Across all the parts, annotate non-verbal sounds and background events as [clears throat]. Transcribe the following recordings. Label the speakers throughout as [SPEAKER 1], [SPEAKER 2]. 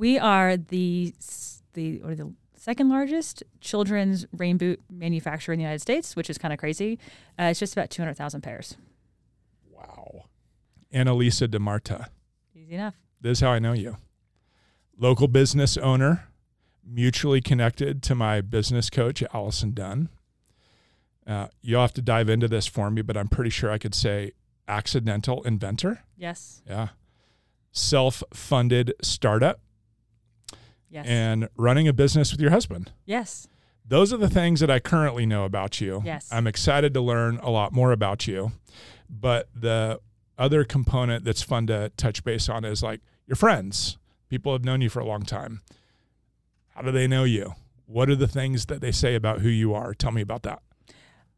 [SPEAKER 1] We are the the or the second largest children's rain boot manufacturer in the United States, which is kind of crazy. Uh, it's just about 200,000 pairs.
[SPEAKER 2] Wow. Annalisa DeMarta.
[SPEAKER 1] Easy enough.
[SPEAKER 2] This is how I know you. Local business owner, mutually connected to my business coach, Allison Dunn. Uh, you'll have to dive into this for me, but I'm pretty sure I could say accidental inventor.
[SPEAKER 1] Yes.
[SPEAKER 2] Yeah. Self funded startup
[SPEAKER 1] Yes.
[SPEAKER 2] and running a business with your husband.
[SPEAKER 1] yes.
[SPEAKER 2] Those are the things that I currently know about you.
[SPEAKER 1] Yes.
[SPEAKER 2] I'm excited to learn a lot more about you. But the other component that's fun to touch base on is like your friends. People have known you for a long time. How do they know you? What are the things that they say about who you are? Tell me about that.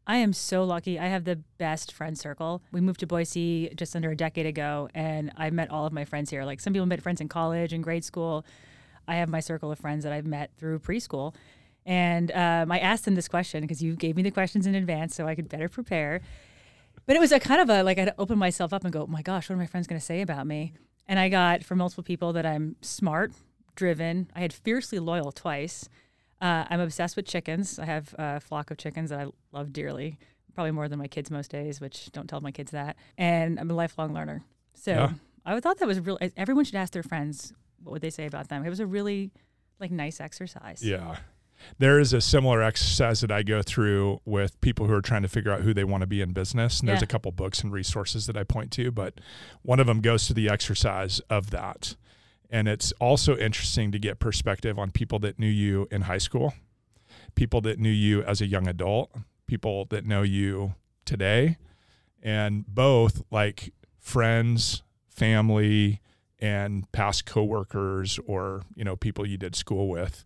[SPEAKER 1] I am so lucky. I have the best friend circle. We moved to Boise just under a decade ago, and I met all of my friends here. Like some people met friends in college and grade school. I have my circle of friends that I've met through preschool. And um, I asked them this question because you gave me the questions in advance so I could better prepare. But it was a kind of a like I'd open myself up and go, oh my gosh, what are my friends going to say about me? And I got from multiple people that I'm smart, driven. I had fiercely loyal twice. Uh, I'm obsessed with chickens. I have a flock of chickens that I love dearly, probably more than my kids most days, which don't tell my kids that. And I'm a lifelong learner. So
[SPEAKER 2] Yeah.
[SPEAKER 1] I thought that was real. Everyone should ask their friends what would they say about them. It was a really like nice exercise.
[SPEAKER 2] Yeah. There is a similar exercise that I go through with people who are trying to figure out who they want to be in business. And there's
[SPEAKER 1] Yeah.
[SPEAKER 2] a couple books and resources that I point to, but one of them goes to the exercise of that. And it's also interesting to get perspective on people that knew you in high school, people that knew you as a young adult, people that know you today, and both like friends, family, and past coworkers or, you know, people you did school with.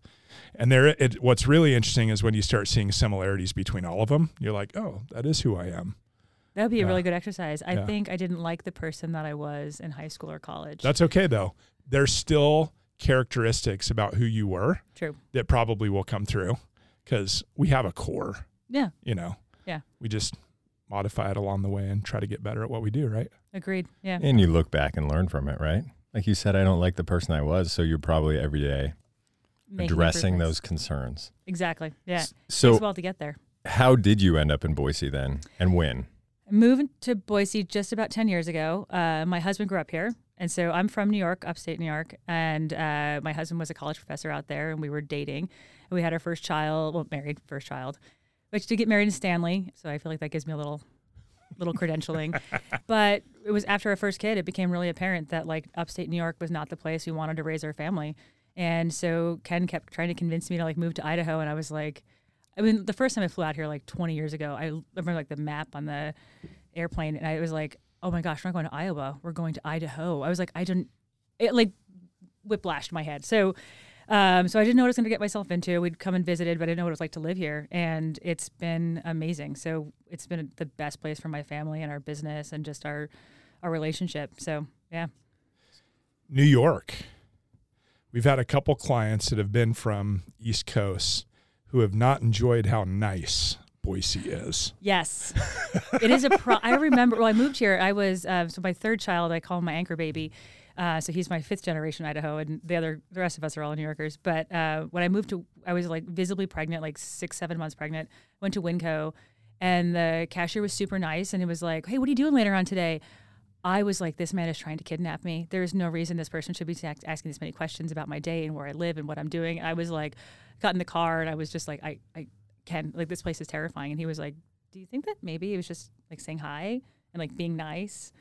[SPEAKER 2] And there, it, what's really interesting is when you start seeing similarities between all of them. You're like, oh, that is who I am.
[SPEAKER 1] That would be
[SPEAKER 2] Yeah.
[SPEAKER 1] a really good exercise. I
[SPEAKER 2] Yeah.
[SPEAKER 1] think I didn't like the person that I was in high school or college.
[SPEAKER 2] That's okay though. There's still characteristics about who you were
[SPEAKER 1] true.
[SPEAKER 2] that probably will come through because we have a core.
[SPEAKER 1] Yeah.
[SPEAKER 2] You know.
[SPEAKER 1] Yeah.
[SPEAKER 2] We just modify it along the way and try to get better at what we do. Right.
[SPEAKER 1] Agreed. Yeah.
[SPEAKER 3] And you look back and learn from it, right? Like you said, I don't like the person I was, so you're probably every day
[SPEAKER 1] Making
[SPEAKER 3] addressing those concerns.
[SPEAKER 1] Exactly. Yeah.
[SPEAKER 3] S-
[SPEAKER 1] Takes
[SPEAKER 3] So,
[SPEAKER 1] a while to get there.
[SPEAKER 3] how did you end up in Boise then, and when?
[SPEAKER 1] I moved to Boise just about 10 years ago. Uh, my husband grew up here. And so I'm from New York, upstate New York. And uh, my husband was a college professor out there, and we were dating. And we had our first child, well, married, first child, which did get married in Stanley. So I feel like that gives me a little. Little credentialing, but it was after our first kid, it became really apparent that like upstate New York was not the place we wanted to raise our family, and so Ken kept trying to convince me to like move to Idaho, and I was like, I mean, the first time I flew out here like 20 years ago, I remember like the map on the airplane, and I was like, "Oh my gosh, we're not going to Iowa. We're going to Idaho." I was like, I didn't, it like whiplashed my head. So, um, so I didn't know what I was going to get myself into. We'd come and visited, but I didn't know what it was like to live here, and it's been amazing. So it's been the best place for my family and our business and just our our relationship. So yeah,
[SPEAKER 2] New York. We've had a couple clients that have been from East Coast who have not enjoyed how nice Boise is.
[SPEAKER 1] Yes, it is a pro. I remember. Well, I moved here. I was uh, so my third child. I call him my anchor baby. Uh, so he's my fifth generation Idaho, and the other, the rest of us are all New Yorkers. But uh, when I moved to, I was like visibly pregnant, like six, seven months pregnant. Went to Winco, and the cashier was super nice, and it was like, "Hey, what are you doing later on today?" I was like, "This man is trying to kidnap me. There is no reason this person should be ask- asking this many questions about my day and where I live and what I'm doing." And I was like, got in the car, and I was just like, "I, I can like this place is terrifying." And he was like, "Do you think that maybe it was just like saying hi and like being nice?"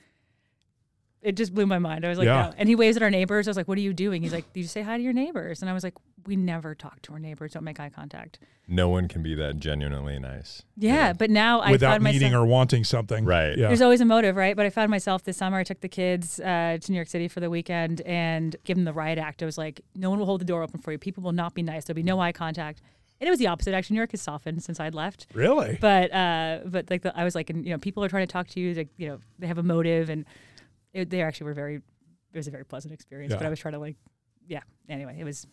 [SPEAKER 1] It just blew my mind. I was like,
[SPEAKER 2] Yeah.
[SPEAKER 1] no. And he waves at our neighbors. I was like, what are you doing? He's like, do you say hi to your neighbors? And I was like, we never talk to our neighbors. Don't make eye contact.
[SPEAKER 3] No one can be that genuinely nice.
[SPEAKER 1] Yeah. But now I
[SPEAKER 2] without
[SPEAKER 1] found
[SPEAKER 2] needing
[SPEAKER 1] myself.
[SPEAKER 2] or wanting something.
[SPEAKER 3] Right.
[SPEAKER 2] Yeah.
[SPEAKER 1] There's always a motive, right? But I found myself this summer. I took the kids uh, to New York City for the weekend and give them the riot act. I was like, no one will hold the door open for you. People will not be nice. There'll be no eye contact. And it was the opposite. Actually, New York has softened since I'd left.
[SPEAKER 2] Really?
[SPEAKER 1] But uh, but like the, I was like, and, you know, people are trying to talk to you. Like, you know, they have a motive, and it, they actually were very. It was a very pleasant experience. But I was trying to like, yeah. Anyway, it was.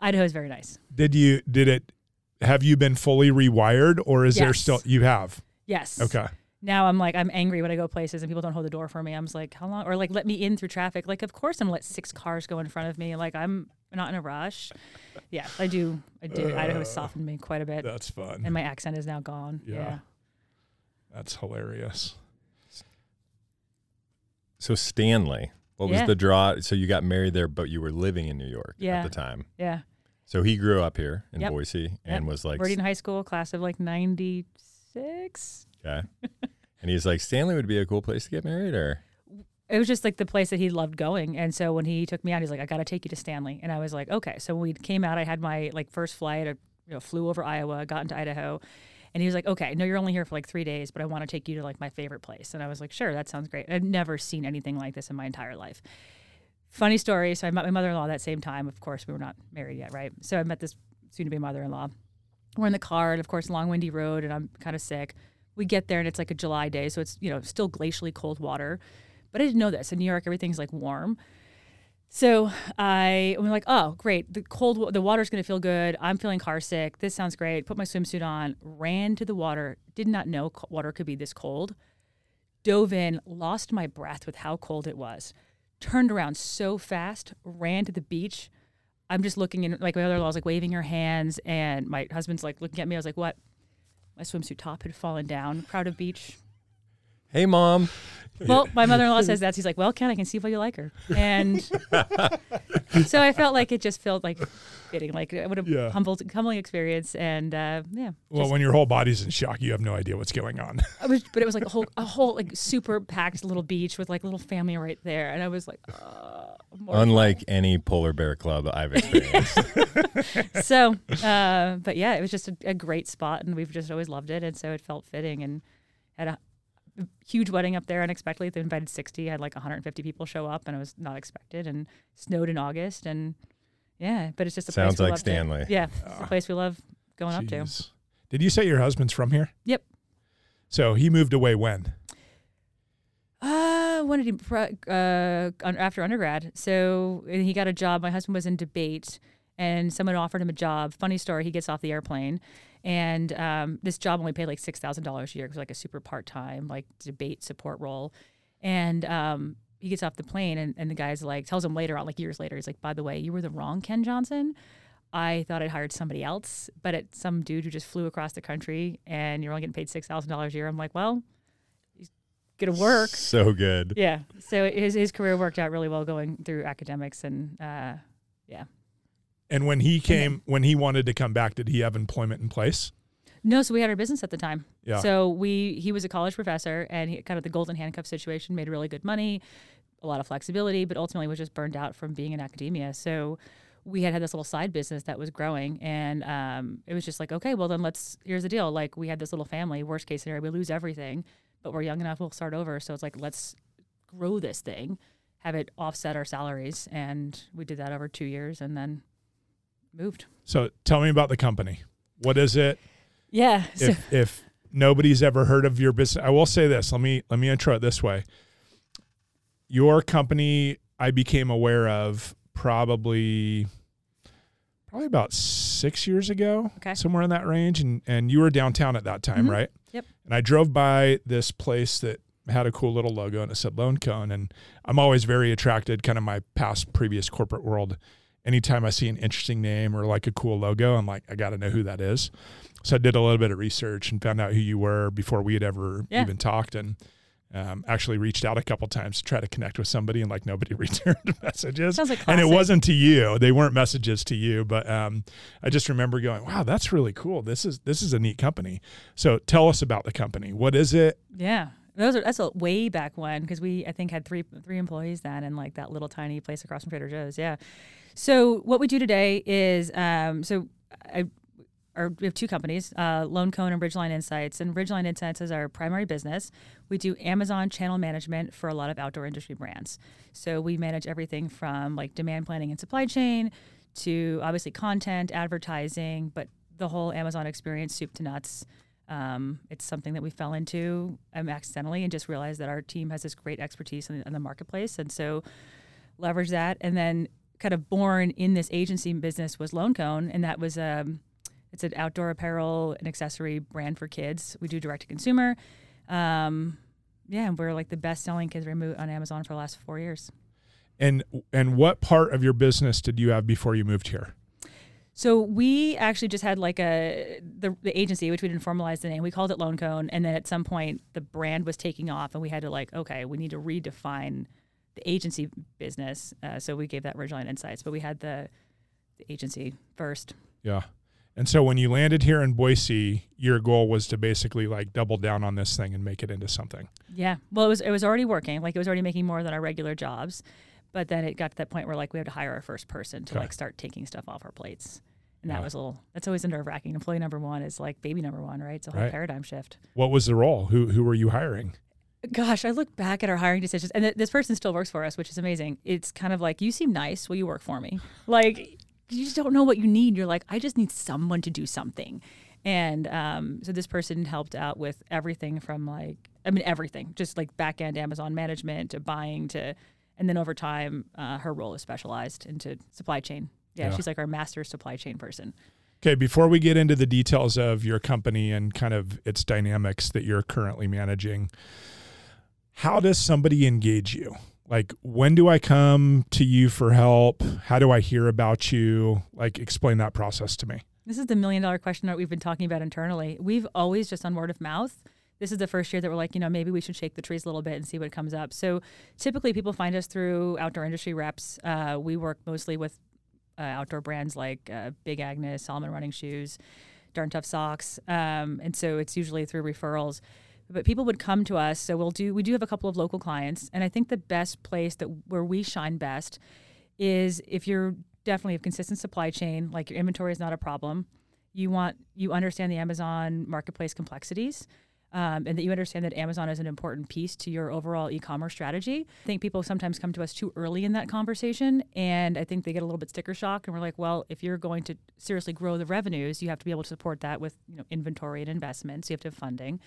[SPEAKER 1] Idaho is very nice.
[SPEAKER 2] Did you did it have you been fully rewired or is there still you have?
[SPEAKER 1] Yes.
[SPEAKER 2] Okay.
[SPEAKER 1] now I'm like I'm angry when I go places and people don't hold the door for me. I'm just like, how long? Or like let me in through traffic. Like of course I'm let six cars go in front of me. Like I'm not in a rush. Yeah, I do. I do. Idaho has softened me quite a bit,
[SPEAKER 2] That's fun.
[SPEAKER 1] and my accent is now gone.
[SPEAKER 2] Yeah.
[SPEAKER 1] Yeah.
[SPEAKER 2] That's hilarious.
[SPEAKER 3] So Stanley, what was the draw? So you got married there, but you were living in New York
[SPEAKER 1] Yeah.
[SPEAKER 3] at the time.
[SPEAKER 1] Yeah.
[SPEAKER 3] So he grew up here in
[SPEAKER 1] Yep.
[SPEAKER 3] Boise and
[SPEAKER 1] Yep.
[SPEAKER 3] was like,
[SPEAKER 1] Meridian High School, class of like '96.
[SPEAKER 3] okay. [laughs] and he's like, Stanley would be a cool place to get married, or
[SPEAKER 1] it was just like the place that he loved going. And so when he took me out, he's like, I got to take you to Stanley. And I was like, okay. So when we came out, I had my like first flight, I you know, flew over Iowa, got into Idaho. And he was like, okay, no, you're only here for like three days, but I want to take you to like my favorite place. And I was like, sure, that sounds great. I've never seen anything like this in my entire life. Funny story. So I met my mother in law that same time. Of course, we were not married yet, right? So I met this soon to be mother in law. We're in the car, and of course, long, windy road, and I'm kind of sick. We get there, and it's like a July day, so it's, you know, still glacially cold water. But I didn't know this. In New York, everything's like warm. So I I'm like, oh, great. The cold, the water's going to feel good. I'm feeling car sick. This sounds great. Put my swimsuit on, ran to the water. Did not know water could be this cold. Dove in, lost my breath with how cold it was. Turned around so fast, ran to the beach. I'm just looking in, like my other law was like waving her hands, and my husband's like looking at me. I was like, what? My swimsuit top had fallen down. Crowded beach.
[SPEAKER 3] Hey, mom,
[SPEAKER 1] Well, my mother-in-law says that. She's like, "Well, Ken, I can see why you like her." And [laughs] so I felt like it just felt like fitting, like what a
[SPEAKER 2] Yeah.
[SPEAKER 1] humble, humbling experience. And uh, yeah,
[SPEAKER 2] Well,
[SPEAKER 1] just-
[SPEAKER 2] when your whole body's in shock, you have no idea what's going on.
[SPEAKER 1] I was, but it was like a whole, a [laughs] whole like super packed little beach with like little family right there, and I was like, uh, mortified.
[SPEAKER 3] unlike any polar bear club I've experienced. [laughs]
[SPEAKER 1] so, uh, but yeah, it was just a, a great spot, and we've just always loved it, and so it felt fitting, and had a huge wedding up there unexpectedly. They invited sixty, had like 150 people show up, and it was not expected, and snowed in August, and yeah, but it's just a
[SPEAKER 3] Sounds
[SPEAKER 1] place we
[SPEAKER 3] like
[SPEAKER 1] love to-
[SPEAKER 3] Stanley.
[SPEAKER 1] yeah, it's a place we love going up to.
[SPEAKER 2] Did you say your husband's from here?
[SPEAKER 1] Yep.
[SPEAKER 2] So he moved away when?
[SPEAKER 1] Uh, when did he pro- uh after undergrad? So he got a job. My husband was in debate, and someone offered him a job. Funny story. He gets off the airplane, and um, this job only paid like six thousand dollars a year. It was like a super part time like debate support role, and um, he gets off the plane, and, and the guy's like tells him later on, like years later, he's like, by the way, you were the wrong Ken Johnson. I thought I'd hired somebody else, but it's some dude who just flew across the country, and you're only getting paid six thousand dollars a year. I'm like, well, he's gonna work.
[SPEAKER 3] So good.
[SPEAKER 1] Yeah. So his his career worked out really well going through academics and uh, yeah.
[SPEAKER 2] And when he came, when he wanted to come back, did he have employment in place?
[SPEAKER 1] No, so we had our business at the time.
[SPEAKER 2] Yeah.
[SPEAKER 1] So we he was a college professor and he kind of the golden handcuff situation made really good money, a lot of flexibility, but ultimately was just burned out from being in academia. So we had had this little side business that was growing and um, it was just like okay well then let's here's the deal like we had this little family worst case scenario we lose everything but we're young enough we'll start over so it's like let's grow this thing have it offset our salaries and we did that over two years and then moved
[SPEAKER 2] So tell me about the company. What is it?
[SPEAKER 1] yeah so,
[SPEAKER 2] If if nobody's ever heard of your business, I will say this. Let me let me intro it this way. Your company, I became aware of probably probably about six years ago,
[SPEAKER 1] Okay.
[SPEAKER 2] somewhere in that range, and and you were downtown at that time,
[SPEAKER 1] Mhm.
[SPEAKER 2] right?
[SPEAKER 1] Yep.
[SPEAKER 2] And I drove by this place that had a cool little logo and it said Lone Cone, and I'm always very attracted, kind of my past previous corporate world. Anytime I see an interesting name or like a cool logo, I'm like, I got to know who that is. So I did a little bit of research and found out who you were before we had ever
[SPEAKER 1] Yeah.
[SPEAKER 2] even talked, and um, actually reached out a couple times to try to connect with somebody, and like nobody [laughs] returned messages.
[SPEAKER 1] like
[SPEAKER 2] And it wasn't to you; they weren't messages to you. But um, I just remember going, "Wow, that's really cool. This is this is a neat company." So tell us about the company. What is it?
[SPEAKER 1] Yeah. Those are that's a way back when because we I think had three three employees then and like that little tiny place across from Trader Joe's. Yeah. So what we do today is um, so I we have two companies, uh, Lone Cone and Ridgeline Insights. And Ridgeline Insights is our primary business. We do Amazon channel management for a lot of outdoor industry brands. So we manage everything from like demand planning and supply chain to obviously content, advertising, but the whole Amazon experience, soup to nuts. Um, it's something that we fell into um, accidentally and just realized that our team has this great expertise in in the marketplace. And so leverage that. And then kind of born in this agency business was Lone Cone. And that was, um, it's an outdoor apparel and accessory brand for kids. We do direct to consumer. Um, yeah, and we're like the best selling kids remote on Amazon for the last four years.
[SPEAKER 2] And and what part of your business did you have before you moved here?
[SPEAKER 1] So we actually just had like a the, the agency, which we didn't formalize the name. We called it Lone Cone, and then at some point the brand was taking off, and we had to like, okay, we need to redefine the agency business. Uh, so we gave that Ridgeline Insights, but we had the, the agency first.
[SPEAKER 2] Yeah. And so when you landed here in Boise, your goal was to basically like double down on this thing and make it into something.
[SPEAKER 1] Yeah. Well, it was it was already working. Like it was already making more than our regular jobs. But then it got to that point where like we had to hire our first person to
[SPEAKER 2] Okay.
[SPEAKER 1] like start taking stuff off our plates. And that
[SPEAKER 2] Yeah.
[SPEAKER 1] was a little that's always a nerve wracking. Employee number one is like baby number one, right? It's a whole
[SPEAKER 2] Right.
[SPEAKER 1] paradigm shift.
[SPEAKER 2] What was the role? Who who were you hiring?
[SPEAKER 1] Gosh, I look back at our hiring decisions, and th- this person still works for us, which is amazing. It's kind of like you seem nice, will you work for me? Like you just don't know what you need. You're like, I just need someone to do something, and um, so this person helped out with everything from like, I mean, everything, just like back end Amazon management to buying to, and then over time, uh, her role is specialized into supply chain. Yeah,
[SPEAKER 2] Yeah.
[SPEAKER 1] she's like our master supply chain person.
[SPEAKER 2] Okay, before we get into the details of your company and kind of its dynamics that you're currently managing, how does somebody engage you? Like, when do I come to you for help? How do I hear about you? Like, explain that process to me.
[SPEAKER 1] This is the million dollar question that we've been talking about internally. We've always just on word of mouth. This is the first year that we're like, you know, maybe we should shake the trees a little bit and see what comes up. So typically people find us through outdoor industry reps. Uh, we work mostly with uh, outdoor brands like uh, Big Agnes, Salomon Running Shoes, Darn Tough Socks. Um, and so it's usually through referrals. But people would come to us. So we'll do, we do have a couple of local clients. And I think the best place that where we shine best is if you're definitely have consistent supply chain, like your inventory is not a problem. You want you understand the Amazon marketplace complexities, um, and that you understand that Amazon is an important piece to your overall e-commerce strategy. I think people sometimes come to us too early in that conversation, and I think they get a little bit sticker shock. And we're like, well, if you're going to seriously grow the revenues, you have to be able to support that with you know inventory and investments. You have to have funding,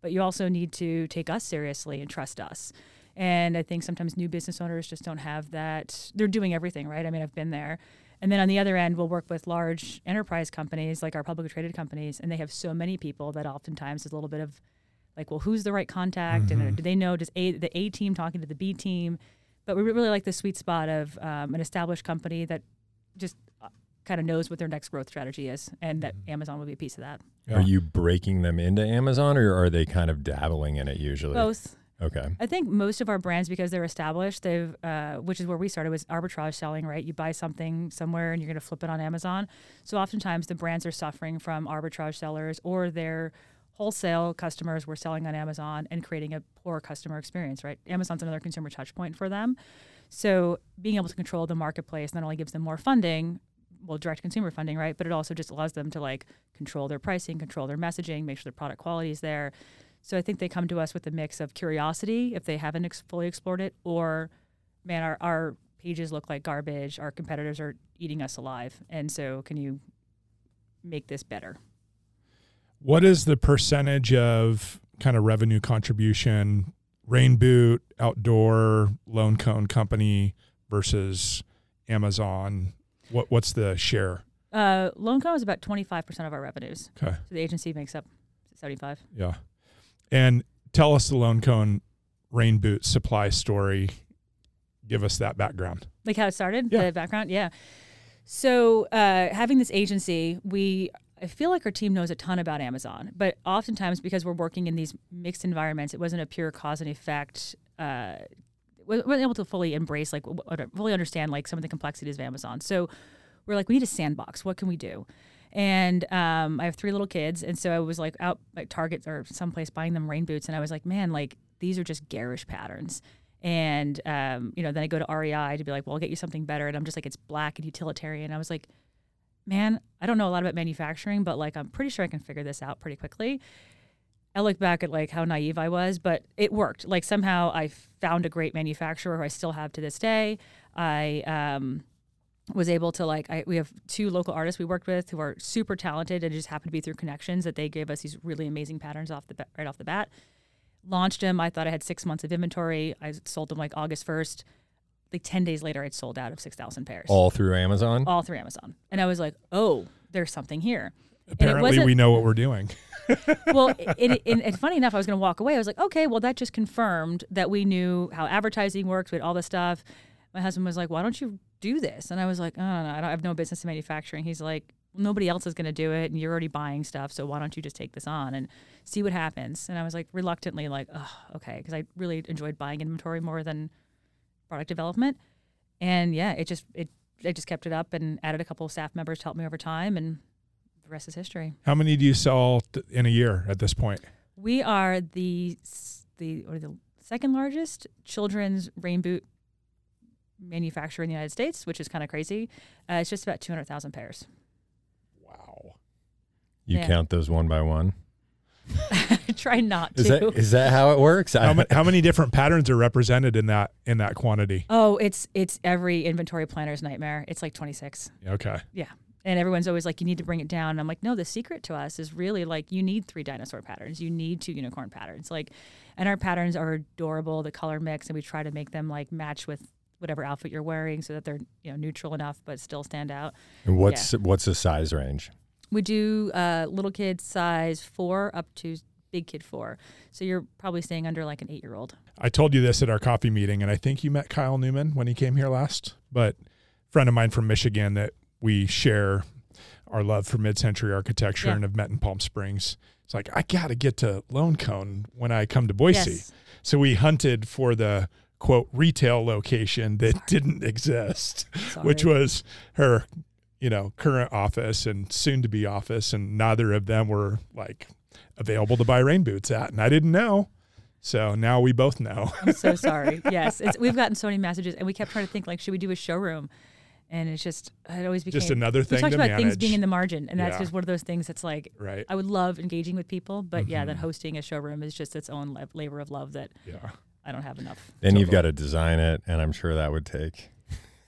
[SPEAKER 1] but you also need to take us seriously and trust us. And I think sometimes new business owners just don't have that. They're doing everything, right? I mean, I've been there. And then on the other end, we'll work with large enterprise companies like our publicly traded companies, and they have so many people that oftentimes is a little bit of like, well, who's the right contact, and do they know does a the A team talking to the B team? But we really like the sweet spot of um, an established company that just kind of knows what their next growth strategy is, and that Amazon would be a piece of that.
[SPEAKER 3] Are you breaking them into Amazon or are they kind of dabbling in it usually?
[SPEAKER 1] Both.
[SPEAKER 3] Okay.
[SPEAKER 1] I think most of our brands, because they're established, they've, uh, which is where we started, was arbitrage selling, right? You buy something somewhere and you're going to flip it on Amazon. So oftentimes the brands are suffering from arbitrage sellers or their wholesale customers were selling on Amazon and creating a poor customer experience, right? Amazon's another consumer touch point for them. So being able to control the marketplace not only gives them more funding, well, direct consumer funding, right? But it also just allows them to like control their pricing, control their messaging, make sure their product quality is there. So I think they come to us with a mix of curiosity if they haven't ex- fully explored it, or man, our, our pages look like garbage. Our competitors are eating us alive. And so can you make this better?
[SPEAKER 2] What is the percentage of kind of revenue contribution, rain boot, outdoor, lone cone company versus Amazon? What what's the share?
[SPEAKER 1] Uh, Lone Cone is about 25% of our revenues.
[SPEAKER 2] Okay.
[SPEAKER 1] So the agency makes up 75.
[SPEAKER 2] Yeah. And tell us the lone cone rain boot supply story. Give us that background.
[SPEAKER 1] like how it started
[SPEAKER 2] Yeah.
[SPEAKER 1] the background yeah so uh, having this agency we i feel like our team knows a ton about amazon but oftentimes because we're working in these mixed environments it wasn't a pure cause and effect uh, weren't able to fully embrace like fully understand like some of the complexities of amazon so we're like we need a sandbox what can we do and um, i have three little kids and so i was like out at target or someplace buying them rain boots and i was like man like these are just garish patterns and um, you know, then I go to REI to be like, well, I'll get you something better. And I'm just like, it's black and utilitarian. I was like, man, I don't know a lot about manufacturing, but like, I'm pretty sure I can figure this out pretty quickly. I look back at like how naive I was, but it worked. Like somehow I found a great manufacturer who I still have to this day. I um, was able to like I, we have two local artists we worked with who are super talented and it just happened to be through connections that they gave us these really amazing patterns off the ba- right off the bat launched them. I thought I had six months of inventory. I sold them like August 1st. Like 10 days later, I'd sold out of 6,000 pairs.
[SPEAKER 3] All through Amazon?
[SPEAKER 1] all through Amazon. And I was like, oh, there's something here.
[SPEAKER 2] Apparently, we know what we're doing. [laughs]
[SPEAKER 1] well, it, it, it, it's funny enough. I was going to walk away. I was like, okay, well, that just confirmed that we knew how advertising works. We had all this stuff. My husband was like, why don't you do this? And I was like, oh, no, I, don't, I have no business in manufacturing. He's like, nobody else is going to do it, and you're already buying stuff. So why don't you just take this on and see what happens? And I was like, reluctantly, like, oh, okay, because I really enjoyed buying inventory more than product development. And yeah, it just it I just kept it up and added a couple of staff members to help me over time, and the rest is history.
[SPEAKER 2] How many do you sell th- in a year at this point?
[SPEAKER 1] We are the the or the second largest children's rain boot manufacturer in the United States, which is kind of crazy. Uh, it's just about two hundred thousand pairs.
[SPEAKER 2] Wow.
[SPEAKER 3] You
[SPEAKER 1] Yeah.
[SPEAKER 3] count those one by one. [laughs]
[SPEAKER 1] Try not to.
[SPEAKER 3] Is that is that how it works?
[SPEAKER 2] How, ma- [laughs] how many different patterns are represented in that in that quantity?
[SPEAKER 1] oh, it's it's every inventory planner's nightmare. It's like twenty six.
[SPEAKER 2] Okay.
[SPEAKER 1] And everyone's always like, you need to bring it down. And I'm like, no, the secret to us is really like, you need three dinosaur patterns. You need two unicorn patterns. Like, and our patterns are adorable, the color mix, and we try to make them like match with whatever outfit you're wearing so that they're, you know, neutral enough but still stand out.
[SPEAKER 3] And what's what's the size range?
[SPEAKER 1] We do uh, little kid size four up to big kid four. So you're probably staying under like an eight year old.
[SPEAKER 2] I told you this at our coffee meeting, and I think you met Kyle Newman when he came here last. But friend of mine from Michigan that we share our love for mid-century architecture
[SPEAKER 1] Yeah.
[SPEAKER 2] and have met in Palm Springs. It's like I got to get to Lone Cone when I come to Boise.
[SPEAKER 1] Yes.
[SPEAKER 2] So we hunted for the quote retail location that [laughs] didn't exist, which was her, you know, current office and soon to be office, and neither of them were like available to buy rain boots at, and I didn't know. So now we both know.
[SPEAKER 1] I'm so [laughs] sorry. Yes, it's, we've gotten so many messages, and we kept trying to think like, should we do a showroom? And it's just it always became
[SPEAKER 2] Just another thing.
[SPEAKER 1] we
[SPEAKER 2] thing
[SPEAKER 1] talked
[SPEAKER 2] to
[SPEAKER 1] about
[SPEAKER 2] manage.
[SPEAKER 1] things being in the margin, and that's
[SPEAKER 2] Yeah.
[SPEAKER 1] just one of those things that's like
[SPEAKER 2] right.
[SPEAKER 1] I would love engaging with people, but yeah, then
[SPEAKER 2] Mhm.
[SPEAKER 1] hosting a showroom is just its own la- labor of love that
[SPEAKER 2] Yeah.
[SPEAKER 1] I don't have enough.
[SPEAKER 3] Then you've got to design it, and I'm sure that would take.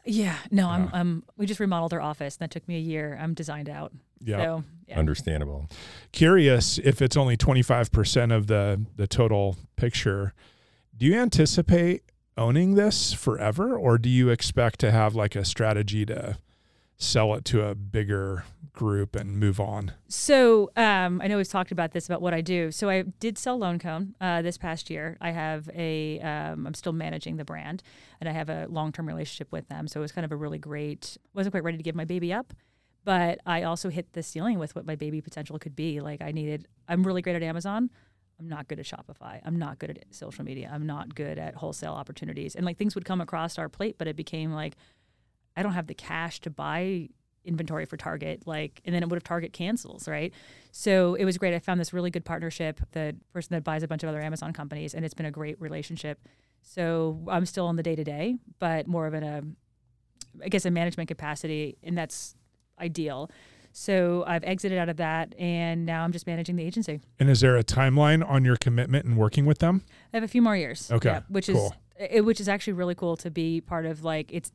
[SPEAKER 1] Yeah, no, I'm,
[SPEAKER 2] Yeah.
[SPEAKER 1] I'm. We just remodeled our office. And that took me a year. I'm designed out.
[SPEAKER 2] Yeah.
[SPEAKER 1] So yeah.
[SPEAKER 3] Understandable.
[SPEAKER 2] Curious if it's only 25% of the the total picture. Do you anticipate owning this forever or do you expect to have like a strategy to sell it to a bigger group and move on?
[SPEAKER 1] So um, I know we've talked about this about what I do. So I did sell Lone Cone uh, this past year. I have a. Um, I'm still managing the brand, and I have a long term relationship with them. So it was kind of a really great. wasn't quite ready to give my baby up, but I also hit the ceiling with what my baby potential could be. Like I needed. I'm really great at Amazon. I'm not good at Shopify. I'm not good at social media. I'm not good at wholesale opportunities. And like things would come across our plate, but it became like I don't have the cash to buy inventory for Target, like, and then it would have Target cancels, right? So it was great. I found this really good partnership. The person that buys a bunch of other Amazon companies, and it's been a great relationship. So I'm still on the day to day, but more of a, I guess, a management capacity, and that's ideal. So I've exited out of that, and now I'm just managing the agency.
[SPEAKER 2] And is there a timeline on your commitment and working with them?
[SPEAKER 1] I have a few more years.
[SPEAKER 2] Okay,
[SPEAKER 1] yeah, which
[SPEAKER 2] cool.
[SPEAKER 1] is it, which is actually really cool to be part of. Like it's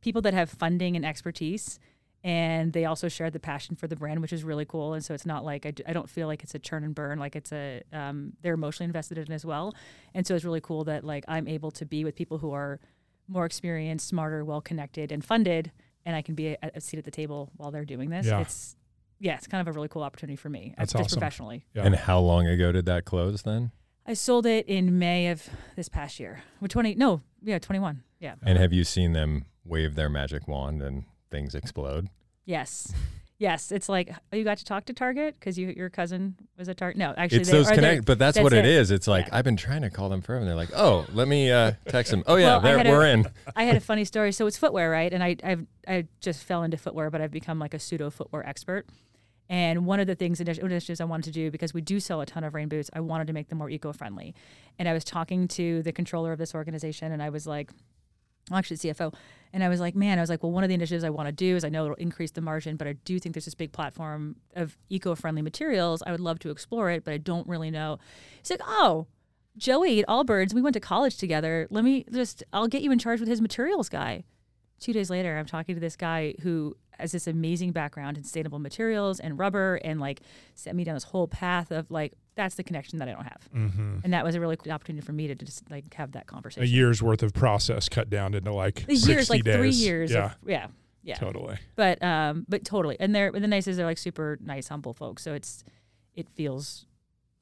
[SPEAKER 1] people that have funding and expertise, and they also share the passion for the brand, which is really cool. And so it's not like i, I don't feel like it's a churn and burn. Like it's a um, they're emotionally invested in it as well. And so it's really cool that like I'm able to be with people who are more experienced, smarter, well connected, and funded, and I can be a, a seat at the table while they're doing this.
[SPEAKER 2] Yeah.
[SPEAKER 1] It's yeah, it's kind of a really cool opportunity for me,
[SPEAKER 2] That's
[SPEAKER 1] just
[SPEAKER 2] awesome.
[SPEAKER 1] professionally.
[SPEAKER 2] Yeah.
[SPEAKER 3] And how long ago did that close then?
[SPEAKER 1] I sold it in May of this past year. We're 20, no, yeah, 21. Yeah.
[SPEAKER 3] And have you seen them wave their magic wand and things explode?
[SPEAKER 1] Yes. Yes. It's like, oh, you got to talk to Target because you, your cousin was a Target. No, actually,
[SPEAKER 3] it's
[SPEAKER 1] they
[SPEAKER 3] those connect, but that's,
[SPEAKER 1] that's
[SPEAKER 3] what it
[SPEAKER 1] it.
[SPEAKER 3] is. It's like
[SPEAKER 1] Yeah.
[SPEAKER 3] I've been trying to call them forever, and they're like, "Oh, let me uh, text them." Oh yeah,
[SPEAKER 1] Well,
[SPEAKER 3] they're-
[SPEAKER 1] a-
[SPEAKER 3] we're in.
[SPEAKER 1] I had a funny story. So it's footwear, right? And I, I've, I just fell into footwear, but I've become like a pseudo footwear expert. And one of the things, initi- initiatives I wanted to do, because we do sell a ton of rain boots, I wanted to make them more eco friendly. And I was talking to the controller of this organization, and I was like, actually, CFO. And I was like, man, I was like, well, one of the initiatives I want to do is I know it'll increase the margin, but I do think there's this big platform of eco friendly materials. I would love to explore it, but I don't really know. He's like, oh, Joey at Allbirds, we went to college together. Let me just, I'll get you in charge with his materials guy. Two days later, I'm talking to this guy who has this amazing background in sustainable materials and rubber and like set me down this whole path of like, that's the connection that I don't have.
[SPEAKER 2] Mm-hmm.
[SPEAKER 1] And that was a really cool opportunity for me to just like have that conversation.
[SPEAKER 2] A year's worth of process cut down into like 60
[SPEAKER 1] years, like
[SPEAKER 2] days.
[SPEAKER 1] three years.
[SPEAKER 2] Yeah.
[SPEAKER 1] Of, yeah. Yeah.
[SPEAKER 2] Totally.
[SPEAKER 1] But um, but totally. And they're the nice is they're like super nice, humble folks. So it's it feels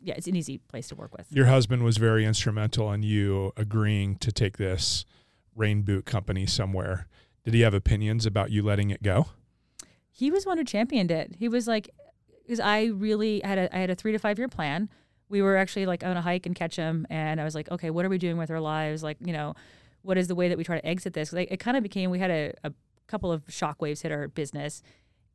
[SPEAKER 1] yeah, it's an easy place to work with.
[SPEAKER 2] Your husband was very instrumental in you agreeing to take this rain boot company somewhere. Did he have opinions about you letting it go?
[SPEAKER 1] He was one who championed it. He was like, because I really had a I had a three to five year plan. We were actually like on a hike in Ketchum, and I was like, okay, what are we doing with our lives? Like, you know, what is the way that we try to exit this? Like, it kind of became we had a, a couple of shockwaves hit our business,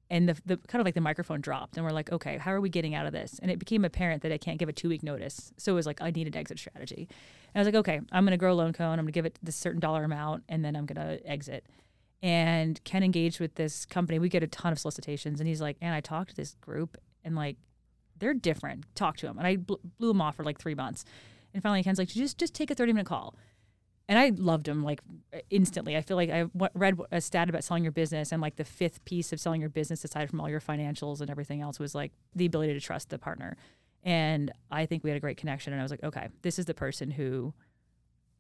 [SPEAKER 1] and the, the kind of like the microphone dropped, and we're like, okay, how are we getting out of this? And it became apparent that I can't give a two week notice, so it was like I needed an exit strategy. And I was like, okay, I'm to grow a Lone Cone. I'm to give it this certain dollar amount, and then I'm to exit and Ken engaged with this company. We get a ton of solicitations, and he's like, "And I talked to this group, and like, they're different. Talk to them." And I bl- blew him off for like three months, and finally Ken's like, "Just just take a thirty minute call." And I loved him like instantly. I feel like I w- read a stat about selling your business, and like the fifth piece of selling your business, aside from all your financials and everything else, was like the ability to trust the partner. And I think we had a great connection. And I was like, okay, this is the person who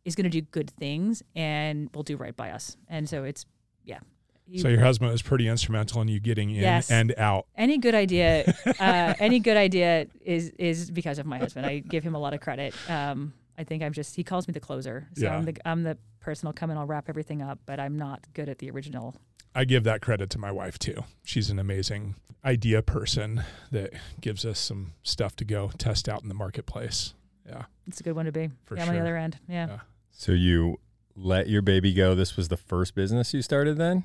[SPEAKER 1] is going to do good things and will do right by us. And so it's yeah. He-
[SPEAKER 2] So your husband was pretty instrumental in you getting in
[SPEAKER 1] Yes.
[SPEAKER 2] and out.
[SPEAKER 1] any good idea, [laughs] uh, any good idea is is because of my husband. I give him a lot of credit. Um, I think I'm just he calls me the closer, so
[SPEAKER 2] Yeah.
[SPEAKER 1] I'm the I'm the person who'll come and I'll wrap everything up, but I'm not good at the original.
[SPEAKER 2] I give that credit to my wife too. She's an amazing idea person that gives us some stuff to go test out in the marketplace. Yeah.
[SPEAKER 1] It's a good one to be.
[SPEAKER 2] For
[SPEAKER 1] yeah, I'm on the other end. Yeah.
[SPEAKER 2] Yeah.
[SPEAKER 3] So you let your baby go. This was the first business you started then?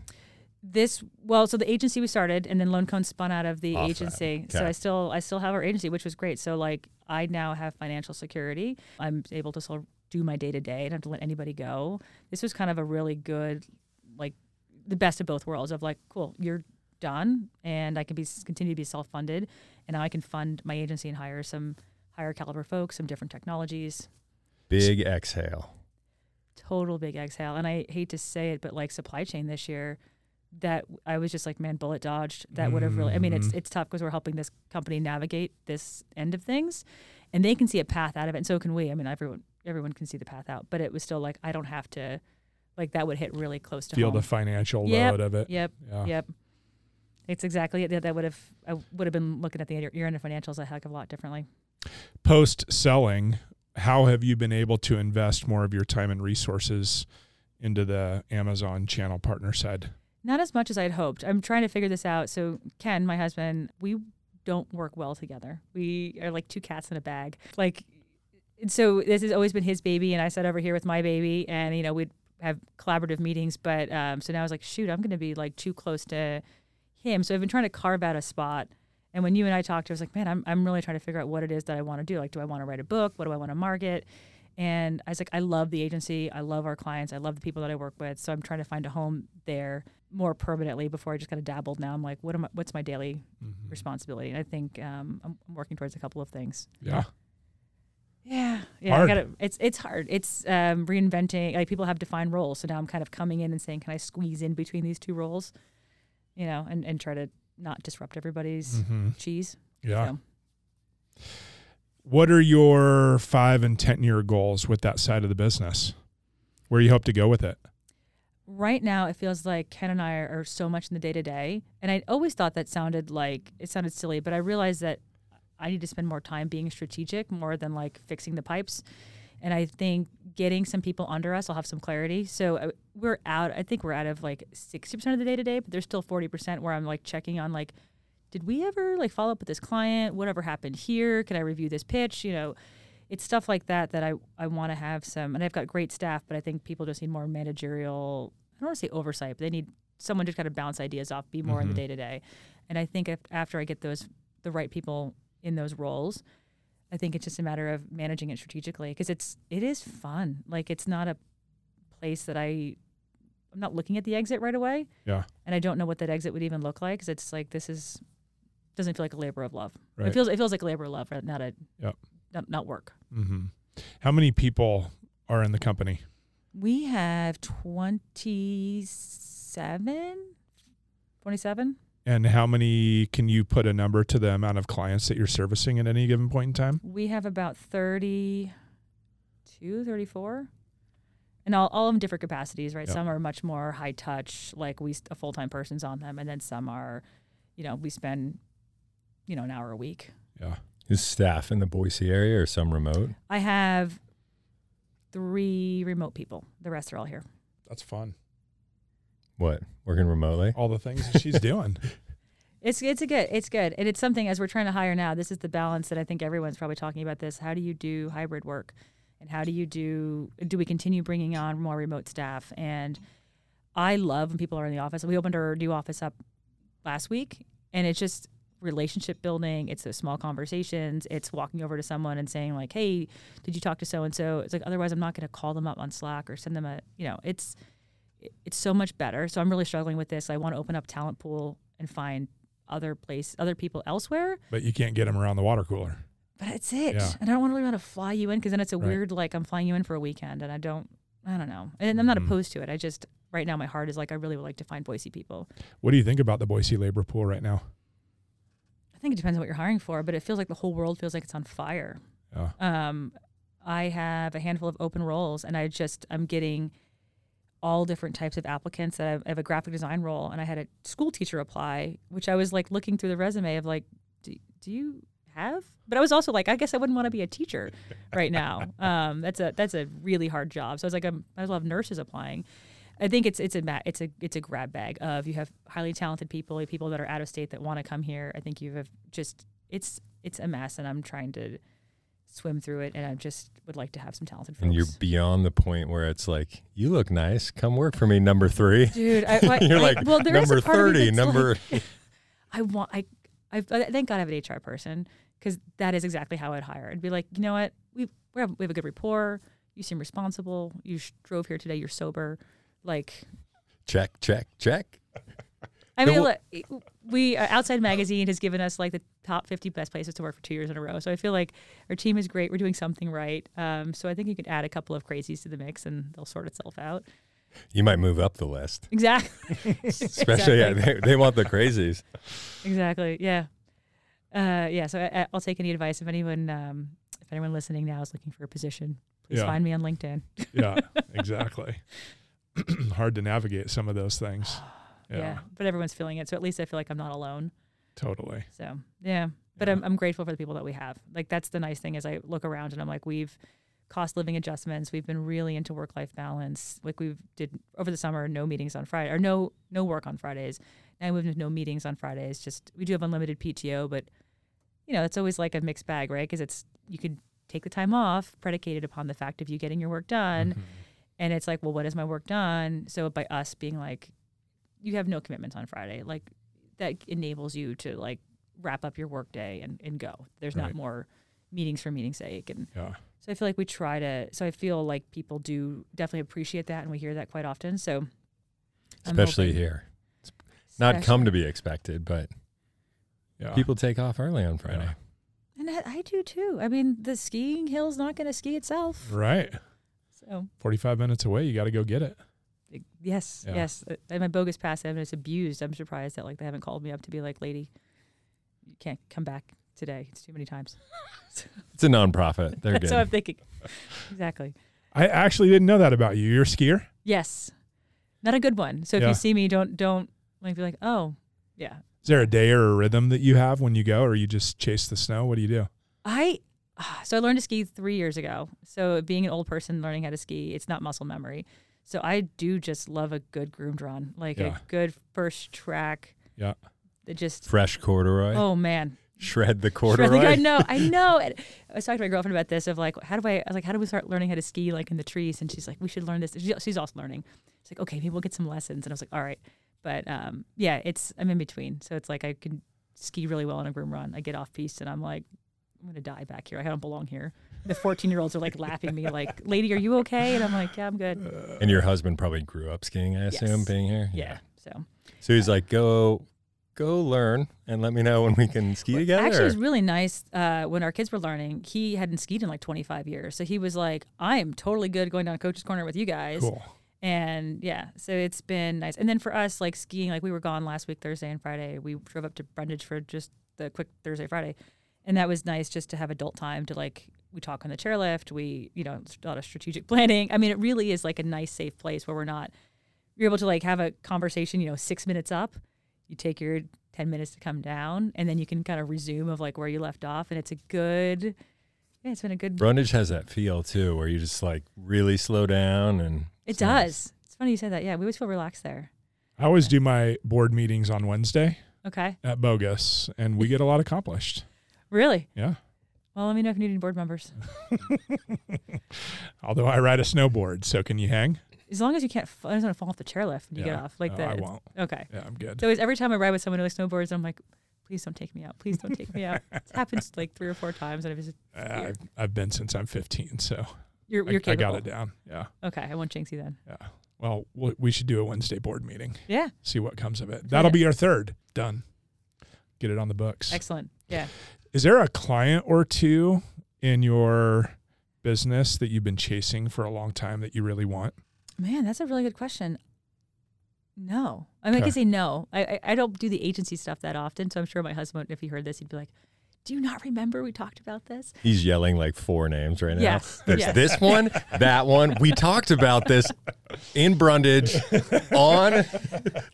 [SPEAKER 1] This well, so the agency we started, and then Lone Cone spun out of the
[SPEAKER 3] Off
[SPEAKER 1] agency. So I still I still have our agency, which was great. So like I now have financial security. I'm able to still do my day to day. I don't have to let anybody go. This was kind of a really good, like the best of both worlds. Of like, cool, you're done, and I can be continue to be self funded, and now I can fund my agency and hire some higher caliber folks, some different technologies.
[SPEAKER 3] Big exhale.
[SPEAKER 1] Total big exhale. And I hate to say it, but like supply chain this year, that I was just like, man, bullet dodged. That would have really. I mean, it's
[SPEAKER 2] Mhm.
[SPEAKER 1] it's tough because we're helping this company navigate this end of things, and they can see a path out of it, and so can we. I mean, everyone everyone can see the path out, but it was still like I don't have to. Like that would hit really close to
[SPEAKER 2] Feel
[SPEAKER 1] home.
[SPEAKER 2] the financial
[SPEAKER 1] Yep.
[SPEAKER 2] load of it.
[SPEAKER 1] Yep.
[SPEAKER 2] Yeah.
[SPEAKER 1] Yep. It's exactly it. That that would have I would have been looking at the year end of financials a heck of a lot differently.
[SPEAKER 2] Post selling, how have you been able to invest more of your time and resources into the Amazon channel partner side?
[SPEAKER 1] Not as much as I'd hoped. I'm trying to figure this out. So Ken, my husband, we don't work well together. We are like two cats in a bag. Like, so this has always been his baby, and I sat over here with my baby, and you know we'd have collaborative meetings. But um, so now I was like, shoot, I'm going to be like too close to him. So I've been trying to carve out a spot. And when you and I talked, I was like, man, I'm I'm really trying to figure out what it is that I want to do. Like, do I want to write a book? What do I want to market? And I was like, I love the agency. I love our clients. I love the people that I work with. So I'm trying to find a home there more permanently before I just kind of dabbled. Now I'm like, what am I, what's my daily
[SPEAKER 2] Mhm.
[SPEAKER 1] responsibility? And I think um, I'm I'm working towards a couple of things.
[SPEAKER 2] Yeah.
[SPEAKER 1] Yeah, yeah.
[SPEAKER 2] Hard.
[SPEAKER 1] I gotta, it's it's hard. It's um, reinventing. Like people have defined roles, so now I'm kind of coming in and saying, can I squeeze in between these two roles? You know, and and try to not disrupt everybody's
[SPEAKER 2] Mhm.
[SPEAKER 1] cheese.
[SPEAKER 2] Yeah.
[SPEAKER 1] So.
[SPEAKER 2] What are your five and 10 year goals with that side of the business? Where you hope to go with it?
[SPEAKER 1] right now it feels like Ken and I are, are so much in the day to day. And I always thought that sounded like it sounded silly, but I realized that I need to spend more time being strategic more than like fixing the pipes. And I think getting some people under us, I'll have some clarity. So uh, we're out, I think we're out of like 60% of the day to day, but there's still 40% where I'm like checking on like, did we ever like follow up with this client? Whatever happened here? Can I review this pitch? You know, it's stuff like that that I, I want to have some, and I've got great staff, but I think people just need more managerial, I don't want to say oversight, but they need someone to kind of bounce ideas off, be more in the day to day. And I think if, after I get those, the right people in those roles, I think it's just a matter of managing it strategically because it's, it is fun. Like it's not a place that I, I'm not looking at the exit right away.
[SPEAKER 2] Yeah.
[SPEAKER 1] And I don't know what that exit would even look like because it's like, this is, doesn't feel like a labor of love.
[SPEAKER 2] Right.
[SPEAKER 1] It feels, it feels like a labor of love, not a,
[SPEAKER 2] Yep.
[SPEAKER 1] not, not work.
[SPEAKER 2] hmm How many people are in the company?
[SPEAKER 1] We have 27, 27.
[SPEAKER 2] And how many can you put a number to the amount of clients that you're servicing at any given point in time?
[SPEAKER 1] We have about 32, 34. and all, all of them different capacities, right?
[SPEAKER 2] Yep.
[SPEAKER 1] Some are much more high touch, like we a full time person's on them, and then some are, you know, we spend, you know, an hour a week.
[SPEAKER 2] Yeah.
[SPEAKER 3] Is staff in the Boise area or some remote?
[SPEAKER 1] I have three remote people. The rest are all here.
[SPEAKER 2] That's fun.
[SPEAKER 3] What working remotely?
[SPEAKER 2] All the things that she's doing. [laughs]
[SPEAKER 1] It's it's a good it's good and it's something as we're trying to hire now. This is the balance that I think everyone's probably talking about. This how do you do hybrid work, and how do you do do we continue bringing on more remote staff? And I love when people are in the office. We opened our new office up last week, and it's just relationship building. It's those small conversations. It's walking over to someone and saying like, "Hey, did you talk to so and so?" It's like otherwise I'm not going to call them up on Slack or send them a you know it's it's so much better. So I'm really struggling with this. I want to open up talent pool and find other place, other people elsewhere.
[SPEAKER 2] but you can't get them around the water cooler.
[SPEAKER 1] But that's it.
[SPEAKER 2] Yeah.
[SPEAKER 1] And I don't want to really want to fly you in because then it's a
[SPEAKER 2] Right.
[SPEAKER 1] weird like I'm flying you in for a weekend and I don't. I don't know. And I'm not
[SPEAKER 2] Mhm.
[SPEAKER 1] opposed to it. I just right now my heart is like I really would like to find Boise people.
[SPEAKER 2] What do you think about the Boise labor pool right now?
[SPEAKER 1] I think it depends on what you're hiring for, but it feels like the whole world feels like it's on fire.
[SPEAKER 2] Yeah.
[SPEAKER 1] Um, I have a handful of open roles, and I just I'm getting all different types of applicants. That I've- a graphic design role, and I had a school teacher apply, which I was like looking through the resume of like, do, do you have? But I was also like, I guess I wouldn't want to be a teacher [laughs] right now. Um, that's a that's a really hard job. So I was like, I'm, I love nurses applying. I think it's it's a it's a it's a grab bag of you have highly talented people, people that are out of state that want to come here. I think you have just it's it's a mess, and I'm trying to swim through it, and I just would like to have some talented folks.
[SPEAKER 3] And you're beyond the point where it's like, you look nice. Come work for me, number three.
[SPEAKER 1] dude. I, I- [laughs]
[SPEAKER 3] You're
[SPEAKER 1] I-
[SPEAKER 3] like
[SPEAKER 1] well, there is
[SPEAKER 3] number
[SPEAKER 1] part of me
[SPEAKER 3] thirty, number.
[SPEAKER 1] like, [laughs] I want I, I I thank God I have an HR person because that is exactly how I'd hire. I'd be like, you know what, we we have, we have a good rapport. You seem responsible. You sh- drove here today. You're sober. Like
[SPEAKER 3] check, check, check.
[SPEAKER 1] I mean, look, we uh, Outside Magazine has given us like the top 50 best places to work for two years in a row. So I feel like our team is great. We're doing something right. Um, so I think you could add a couple of crazies to the mix, and they'll sort itself out.
[SPEAKER 3] You might move up the list,
[SPEAKER 1] Exactly. [laughs]
[SPEAKER 3] especially yeah, they, they want the crazies.
[SPEAKER 1] exactly. Yeah. Uh, yeah. So I, I'll take any advice if anyone, um, if anyone listening now is looking for a position, please
[SPEAKER 2] Yeah.
[SPEAKER 1] find me on LinkedIn.
[SPEAKER 2] Yeah, [laughs] exactly. [clears throat] Hard to navigate some of those things. [sighs]
[SPEAKER 1] Yeah.
[SPEAKER 2] Yeah,
[SPEAKER 1] But everyone's feeling it, so at least I feel like I'm not alone.
[SPEAKER 2] totally.
[SPEAKER 1] So yeah, but
[SPEAKER 2] Yeah.
[SPEAKER 1] I'm I'm grateful for the people that we have. Like that's the nice thing is I look around and I'm like we've cost living adjustments. We've been really into work life balance. Like we've did over the summer no meetings on Friday or no no work on Fridays. Now we've no meetings on Fridays. Just we do have unlimited PTO, but you know it's always like a mixed bag, right? Because it's you could take the time off predicated upon the fact of you getting your work done.
[SPEAKER 2] Mhm.
[SPEAKER 1] And it's like, well, what is my work done? So by us being like, you have no commitments on Friday, like that enables you to like wrap up your work day and, and go. There's
[SPEAKER 2] Right.
[SPEAKER 1] not more meetings for meeting's sake. And
[SPEAKER 2] Yeah,
[SPEAKER 1] so I feel like we try to, so I feel like people do definitely appreciate that. And we hear that quite often. So
[SPEAKER 3] especially
[SPEAKER 1] hoping-
[SPEAKER 3] here. Not
[SPEAKER 1] especially-
[SPEAKER 3] come to be expected, but
[SPEAKER 2] yeah.
[SPEAKER 3] people take off early on Friday.
[SPEAKER 2] Yeah.
[SPEAKER 1] And I, I do too. I mean, the skiing hill's not going to ski itself.
[SPEAKER 2] Right.
[SPEAKER 1] So
[SPEAKER 2] Forty-five minutes away. You got to go get it.
[SPEAKER 1] Yes,
[SPEAKER 2] Yeah.
[SPEAKER 1] yes. Uh, And my bogus pass evidence abused. I'm surprised that like they haven't called me up to be like, lady, you can't come back today. It's too many times. [laughs]
[SPEAKER 3] It's a nonprofit. They're [laughs]
[SPEAKER 1] That's
[SPEAKER 3] good.
[SPEAKER 1] what I'm thinking. exactly.
[SPEAKER 2] I actually didn't know that about you. You're a skier.
[SPEAKER 1] Yes, not a good one. So if
[SPEAKER 2] Yeah.
[SPEAKER 1] you see me, don't don't like be like, oh, yeah.
[SPEAKER 2] Is there a day or a rhythm that you have when you go, or you just chase the snow? What do you do?
[SPEAKER 1] I so I learned to ski three years ago. So being an old person learning how to ski, it's not muscle memory. So I do just love a good groomed run, like
[SPEAKER 2] Yeah.
[SPEAKER 1] a good first track.
[SPEAKER 2] Yeah.
[SPEAKER 1] That just
[SPEAKER 3] Fresh corduroy.
[SPEAKER 1] oh man,
[SPEAKER 3] Shred the [laughs] corduroy.
[SPEAKER 1] think I know. I know. And I was talking to my girlfriend about this of like, how do I, I was like, how do we start learning how to ski like in the trees? And she's like, we should learn this. She- She's also learning. She's like, okay, maybe we'll get some lessons. And I was like, all right. But um, yeah, it's, I'm in between. So it's like I can ski really well on a groom run. I get off piste and I'm like, I'm going to die back here. I don't belong here. The 14 year olds are like laughing me like, lady, are you okay? And I'm like, yeah, I'm good.
[SPEAKER 3] and your husband probably grew up skiing, I assume,
[SPEAKER 1] Yes.
[SPEAKER 3] being here.
[SPEAKER 1] Yeah. So
[SPEAKER 3] So he's like, go, go learn and let me know when we can ski together.
[SPEAKER 1] Actually, it was really nice uh, when our kids were learning. He hadn't skied in like 25 years, so he was like, "I am totally good going down Coach's Corner with you guys."
[SPEAKER 2] Cool.
[SPEAKER 1] And yeah, so it's been nice. And then for us, like skiing, like we were gone last week, Thursday and Friday. We drove up to Brundage for just the quick Thursday, Friday, and that was nice just to have adult time to like we talk on the chairlift. We, you know, a lot of strategic planning. I mean, it really is like a nice, safe place where we're not. You're able to like have a conversation. You know, six minutes up, you take your ten minutes to come down, and then you can kind of resume of like where you left off, and it's a good. Yeah, it's been a good.
[SPEAKER 3] Brundage has that feel too, where you just like really slow down and.
[SPEAKER 1] It does. It's funny you say that. Yeah, we always feel relaxed there.
[SPEAKER 2] I always do my board meetings on Wednesday
[SPEAKER 1] Okay.
[SPEAKER 2] at Bogus, and we get a lot accomplished.
[SPEAKER 1] Really?
[SPEAKER 2] Yeah.
[SPEAKER 1] Well, let me know if you need any board members. [laughs]
[SPEAKER 2] Although I ride a snowboard, so can you hang?
[SPEAKER 1] As long as you can't, f- I don't want to fall off the chairlift when you get off. Like
[SPEAKER 2] No,
[SPEAKER 1] that.
[SPEAKER 2] I won't.
[SPEAKER 1] Okay.
[SPEAKER 2] Yeah, I'm good.
[SPEAKER 1] So always, every time I ride with someone who like snowboards, I'm like, please don't take me out. Please don't take me out. [laughs] It's happened like three or four times, and I was
[SPEAKER 2] Uh, I've, I've been since I'm 15, so
[SPEAKER 1] you're
[SPEAKER 2] I,
[SPEAKER 1] you're
[SPEAKER 2] I
[SPEAKER 1] capable.
[SPEAKER 2] got it down. Yeah.
[SPEAKER 1] Okay, I won't jinx you then.
[SPEAKER 2] Yeah. Well, w- we should do a Wednesday board meeting.
[SPEAKER 1] Yeah,
[SPEAKER 2] See what comes of it. That'll be our third. Done. Get it on the books.
[SPEAKER 1] excellent. Yeah. [laughs]
[SPEAKER 2] Is there a client or two in your business that you've been chasing for a long time that you really want?
[SPEAKER 1] Man, that's a really good question. No, I mean I can say no. I, I I don't do the agency stuff that often, so I'm sure my husband, if he heard this, he'd be like, "Do you not remember we talked about this?"
[SPEAKER 3] He's yelling like four names right now.
[SPEAKER 1] Yes,
[SPEAKER 3] There's
[SPEAKER 1] yes.
[SPEAKER 3] this one, that one. We talked about this in Brundage on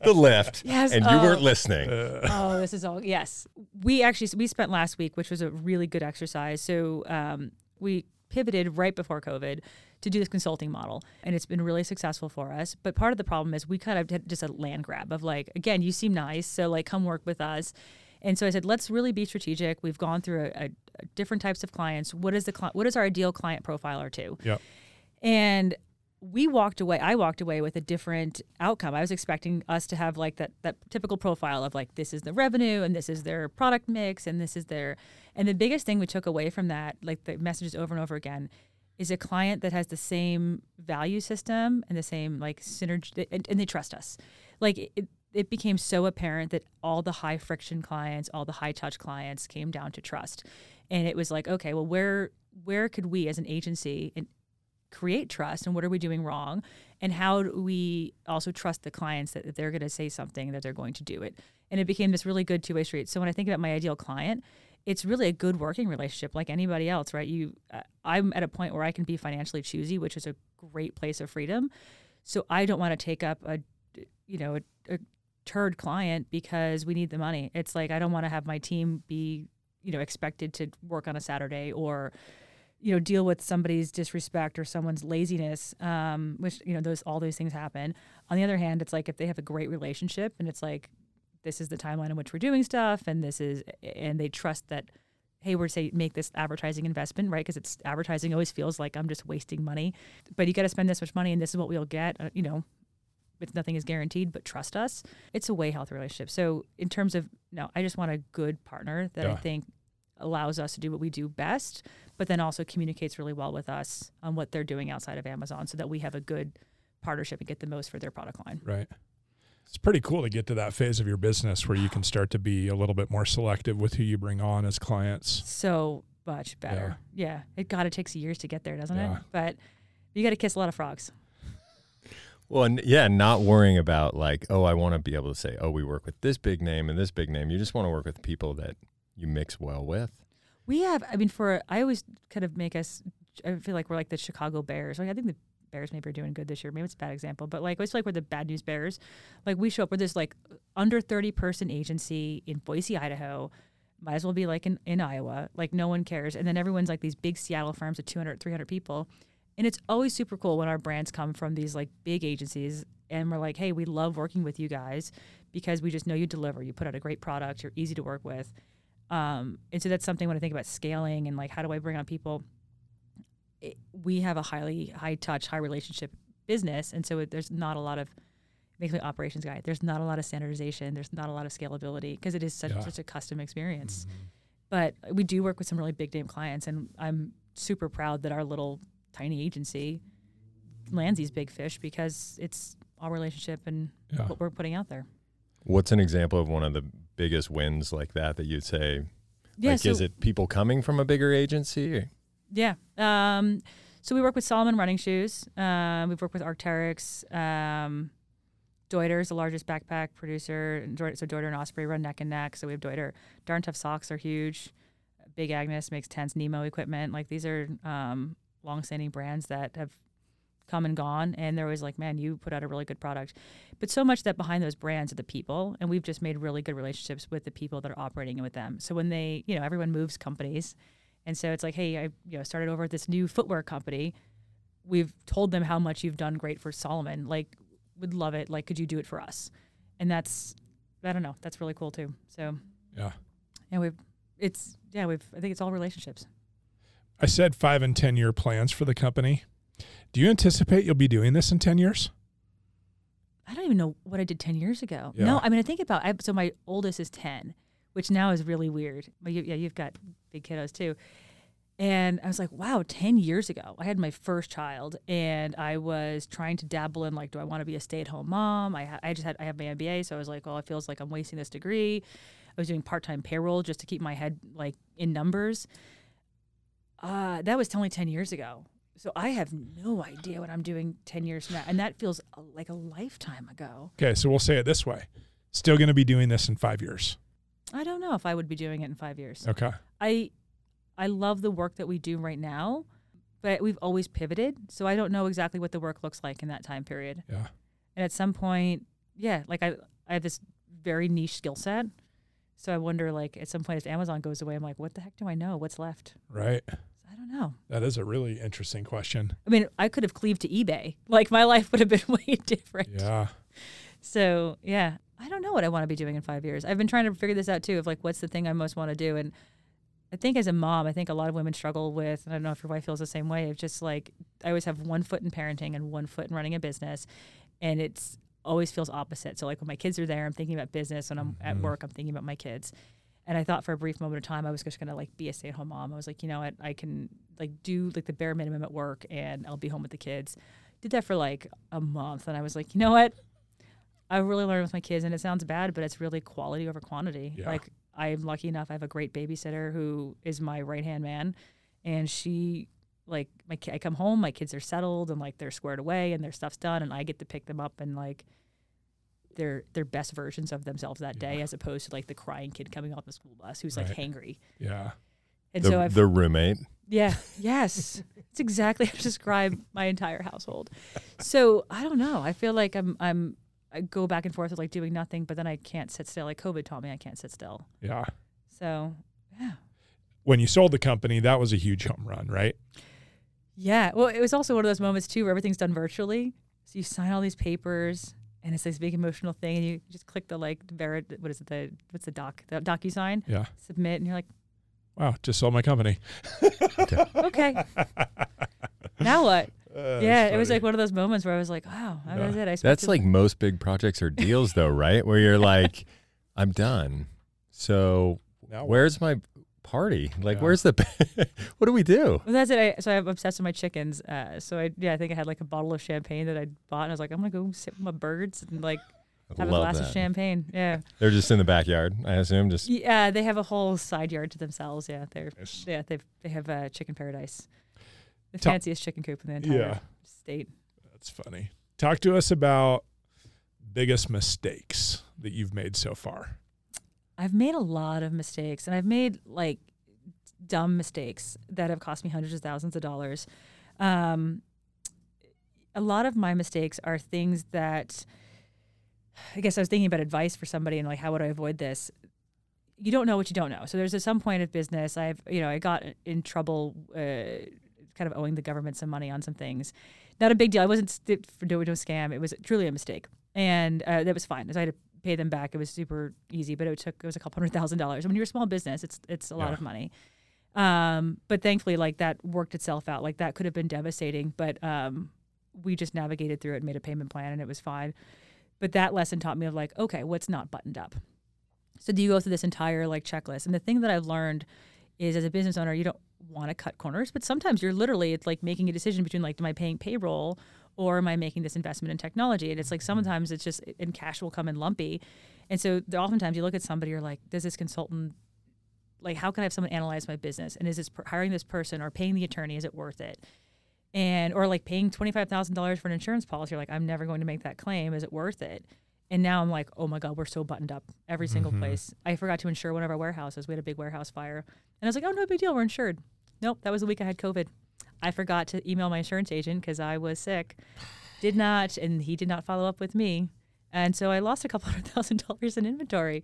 [SPEAKER 3] the lift,
[SPEAKER 1] Yes.
[SPEAKER 3] and you
[SPEAKER 1] oh.
[SPEAKER 3] weren't listening.
[SPEAKER 1] oh, this is all yes. We actually we spent last week, which was a really good exercise. So um, we pivoted right before COVID to do this consulting model, and it's been really successful for us. But part of the problem is we kind of did just a land grab of like, again, you seem nice, so like come work with us. And so I said, let's really be strategic. We've gone through a, a, a different types of clients. What is the cli- what is our ideal client profile or two?
[SPEAKER 2] Yep.
[SPEAKER 1] And we walked away. I walked away with a different outcome. I was expecting us to have like that that typical profile of like this is the revenue and this is their product mix and this is their and the biggest thing we took away from that, like the messages over and over again, is a client that has the same value system and the same like synergy and, and they trust us. Like it, it became so apparent that all the high friction clients, all the high touch clients came down to trust. And it was like, okay, well where where could we as an agency create trust and what are we doing wrong? And how do we also trust the clients that they're going to say something that they're going to do it? And it became this really good two-way street. So when i think about my ideal client it's really a good working relationship like anybody else right? You uh, i'm at a point where i can be financially choosy which is a great place of freedom. So i don't want to take up a you know a turd client because we need the money. It's like i don't want to have my team be you know expected to work on a saturday or you know deal with somebody's disrespect or someone's laziness um, which you know those all those things happen. On the other hand it's like if they have a great relationship and it's like this is the timeline in which we're doing stuff and this is and they trust that hey we're say make this advertising investment right? Because it's advertising always feels like i'm just wasting money. But you got to spend this much money and this is what we'll get uh, you know it's nothing is guaranteed but trust us it's a way healthy relationship so in terms of no i just want a good partner that i think allows us to do what we do best but then also communicates really well with us on what they're doing outside of Amazon so that we have a good partnership and get the most for their product line.
[SPEAKER 2] Right. It's pretty cool to get to that phase of your business where you can [sighs] start to be a little bit more selective with who you bring on as clients.
[SPEAKER 1] So much better. Yeah. It God, it takes years to get there, doesn't
[SPEAKER 2] Yeah.
[SPEAKER 1] it? But you got to kiss a lot of frogs.
[SPEAKER 3] Well, and yeah, not worrying about like, oh, I want to be able to say, oh, we work with this big name and this big name. You just want to work with people that you mix well with.
[SPEAKER 1] We have, I mean, for, I always kind of make us, I feel like we're like the Chicago Bears. Like, I think the Bears maybe are doing good this year. Maybe it's a bad example, but like, I always feel like we're the bad news Bears. Like, we show up with this like under 30 person agency in Boise, Idaho. Might as well be like in, in Iowa. Like, no one cares. And then everyone's like these big Seattle firms of 200, 300 people. And it's always super cool when our brands come from these like big agencies and we're like, hey, we love working with you guys because we just know you deliver. You put out a great product. You're easy to work with. Um, and so that's something when I think about scaling and like how do I bring on people, it, we have a highly high touch, high relationship business, and so it, there's not a lot of makes me operations guy. There's not a lot of standardization. There's not a lot of scalability because it is such
[SPEAKER 2] Yeah.
[SPEAKER 1] such a custom experience. But we do work with some really big name clients, and I'm super proud that our little tiny agency lands these big fish because it's our relationship and
[SPEAKER 2] Yeah.
[SPEAKER 1] what we're putting out there.
[SPEAKER 3] What's an example of one of the biggest wins like that that you'd say?
[SPEAKER 1] Yeah,
[SPEAKER 3] like,
[SPEAKER 1] so-
[SPEAKER 3] is it people coming from a bigger agency? Or?
[SPEAKER 1] Yeah. Um, so we work with Salomon Running Shoes. Um, we've worked with Arcteryx. Um, Deuter is the largest backpack producer. Deuter- So Deuter and Osprey run neck and neck. So we have Deuter. Darn Tough Socks are huge. Big Agnes makes tents, Nemo equipment. Like these are um, long-standing brands that have come and gone, and they're always like, "Man, you put out a really good product." But so much that behind those brands are the people, and we've just made really good relationships with the people that are operating with them. So when they, you know, everyone moves companies, and so it's like, "Hey, I you know started over at this new footwear company." We've told them how much you've done great for Salomon Like, would love it. Like, could you do it for us? And that's, I don't know, that's really cool too. So
[SPEAKER 2] Yeah.
[SPEAKER 1] and we've, it's yeah, we've. I think it's all relationships.
[SPEAKER 2] I said five and 10 year plans for the company. Do you anticipate you'll be doing this in 10 years?
[SPEAKER 1] I don't even know what I did 10 years ago.
[SPEAKER 2] Yeah.
[SPEAKER 1] No, I mean, I think about, I, so my oldest is 10, which now is really weird. But you, yeah, you've got big kiddos too. And I was like, wow, 10 years ago, I had my first child and I was trying to dabble in like, do I want to be a stay at home mom? I, ha- I just had, I have my MBA. So I was like, well, it feels like I'm wasting this degree. I was doing part time payroll just to keep my head like in numbers. Uh, that was only 10 years ago. So I have no idea what I'm doing 10 years from now. And that feels like a lifetime ago.
[SPEAKER 2] Okay, so we'll say it this way still going to be doing this in five years.
[SPEAKER 1] I don't know if I would be doing it in five years.
[SPEAKER 2] Okay.
[SPEAKER 1] I I love the work that we do right now, but we've always pivoted. So I don't know exactly what the work looks like in that time period.
[SPEAKER 2] Yeah.
[SPEAKER 1] And at some point, yeah, like I I have this very niche skill set. So I wonder like at some point as Amazon goes away, I'm like, what the heck do I know? What's left?
[SPEAKER 2] Right.
[SPEAKER 1] I don't know.
[SPEAKER 2] That is a really interesting question.
[SPEAKER 1] I mean, I could have cleaved to eBay. [laughs] Like my life would have been [laughs] way different.
[SPEAKER 2] Yeah.
[SPEAKER 1] So yeah, I don't know what I want to be doing in five years. I've been trying to figure this out too. Of like, what's the thing I most want to do? And I think as a mom, I think a lot of women struggle with. And I don't know if your wife feels the same way. Of just like I always have one foot in parenting and one foot in running a business, and it's always feels opposite. So like when my kids are there, I'm thinking about business. When I'm at
[SPEAKER 2] Mhm.
[SPEAKER 1] work, I'm thinking about my kids. And I thought for a brief moment of time, I was just gonna like be a stay at home mom. I was like, you know what, I can like do like the bare minimum at work, and I'll be home with the kids. Did that for like a month, and I was like, you know what, I really learned with my kids, and it sounds bad, but it's really quality over quantity.
[SPEAKER 2] Yeah.
[SPEAKER 1] Like I'm lucky enough; I have a great babysitter who is my right hand man, and she like my ki- I come home, my kids are settled and like they're squared away and their stuff's done, and I get to pick them up and like their their best versions of themselves that day,
[SPEAKER 2] Yeah.
[SPEAKER 1] as opposed to like the crying kid coming off the school bus who's like
[SPEAKER 2] Right.
[SPEAKER 1] hangry.
[SPEAKER 2] Yeah.
[SPEAKER 1] And
[SPEAKER 3] the,
[SPEAKER 1] so I've
[SPEAKER 3] the roommate.
[SPEAKER 1] yeah, yes. It's exactly [laughs] how to describe my entire household. So I don't know. I feel like I'm I'm I go back and forth with like doing nothing, but then I can't sit still. Like COVID taught me I can't sit still.
[SPEAKER 2] Yeah.
[SPEAKER 1] So yeah.
[SPEAKER 2] When you sold the company, that was a huge home run, right?
[SPEAKER 1] Yeah. Well, it was also one of those moments too where everything's done virtually. So you sign all these papers and it's this big emotional thing and you just click the like Verit what is it, the what's the doc the DocuSign,
[SPEAKER 2] Yeah.
[SPEAKER 1] submit and you're like,
[SPEAKER 2] Wow. Just sold my company. [laughs]
[SPEAKER 1] Okay. now what? [laughs]
[SPEAKER 2] Uh,
[SPEAKER 1] yeah, it was like one of those moments where I was like, wow, that
[SPEAKER 2] Yeah.
[SPEAKER 1] was it. I
[SPEAKER 3] That's
[SPEAKER 1] to-
[SPEAKER 3] like most big projects or deals, though, right? Where you're [laughs] like, I'm done. So
[SPEAKER 2] Now what?
[SPEAKER 3] where's my party? Like,
[SPEAKER 2] Yeah.
[SPEAKER 3] where's the? [laughs] what do we do?
[SPEAKER 1] Well, that's it. I, so I'm obsessed with my chickens. Uh, so I yeah, I think I had like a bottle of champagne that I bought, and I was like, I'm gonna go sit with my birds and like
[SPEAKER 3] I [laughs]
[SPEAKER 1] have a glass
[SPEAKER 3] that.
[SPEAKER 1] of champagne. Yeah, [laughs]
[SPEAKER 3] They're just in the backyard, I assume. Just
[SPEAKER 1] yeah. They have a whole side yard to themselves. Yeah, they're
[SPEAKER 2] Yes.
[SPEAKER 1] yeah they they have uh, chicken paradise, the
[SPEAKER 2] Ta-
[SPEAKER 1] fanciest chicken coop in the entire
[SPEAKER 2] Yeah.
[SPEAKER 1] state.
[SPEAKER 2] That's funny. Talk to us about biggest mistakes that you've made so far.
[SPEAKER 1] I've made a lot of mistakes, and I've made like dumb mistakes that have cost me hundreds of thousands of dollars. Um, a lot of my mistakes are things that I guess I was thinking about advice for somebody and like how would I avoid this? You don't know what you don't know. So there's at some point of business I've you know I got in trouble uh, kind of owing the government some money on some things. Not a big deal. I wasn't st- for doing a scam. It was truly a mistake, and uh, that was fine. As I had to pay them back. It was super easy, but it took it was a couple hundred thousand dollars. When you're a small business, it's it's a lot of money. Um, but thankfully, like that worked itself out. Like that could have been devastating, but um, we just navigated through it and made a payment plan, and it was fine. But that lesson taught me of like, okay, what's not buttoned up. So do you go through this entire like checklist? And the thing that I've learned is, as a business owner, you don't want to cut corners, but sometimes you're literally it's like making a decision between like, am I paying payroll or am I making this investment in technology? And it's like sometimes it's just and cash will come in lumpy, and so oftentimes you look at somebody, you're like, does this consultant like how can I have someone analyze my business? And is this per- hiring this person or paying the attorney? Is it worth it? And or like paying twenty five thousand dollars for an insurance policy? You're like, I'm never going to make that claim. Is it worth it? And now I'm like, oh my God, we're so buttoned up every single
[SPEAKER 2] Mhm.
[SPEAKER 1] place. I forgot to insure one of our warehouses. We had a big warehouse fire. And I was like, oh, no big deal. We're insured. Nope. That was the week I had COVID. I forgot to email my insurance agent because I was sick. Did not, and he did not follow up with me. And so I lost a couple hundred thousand [laughs] dollars in inventory.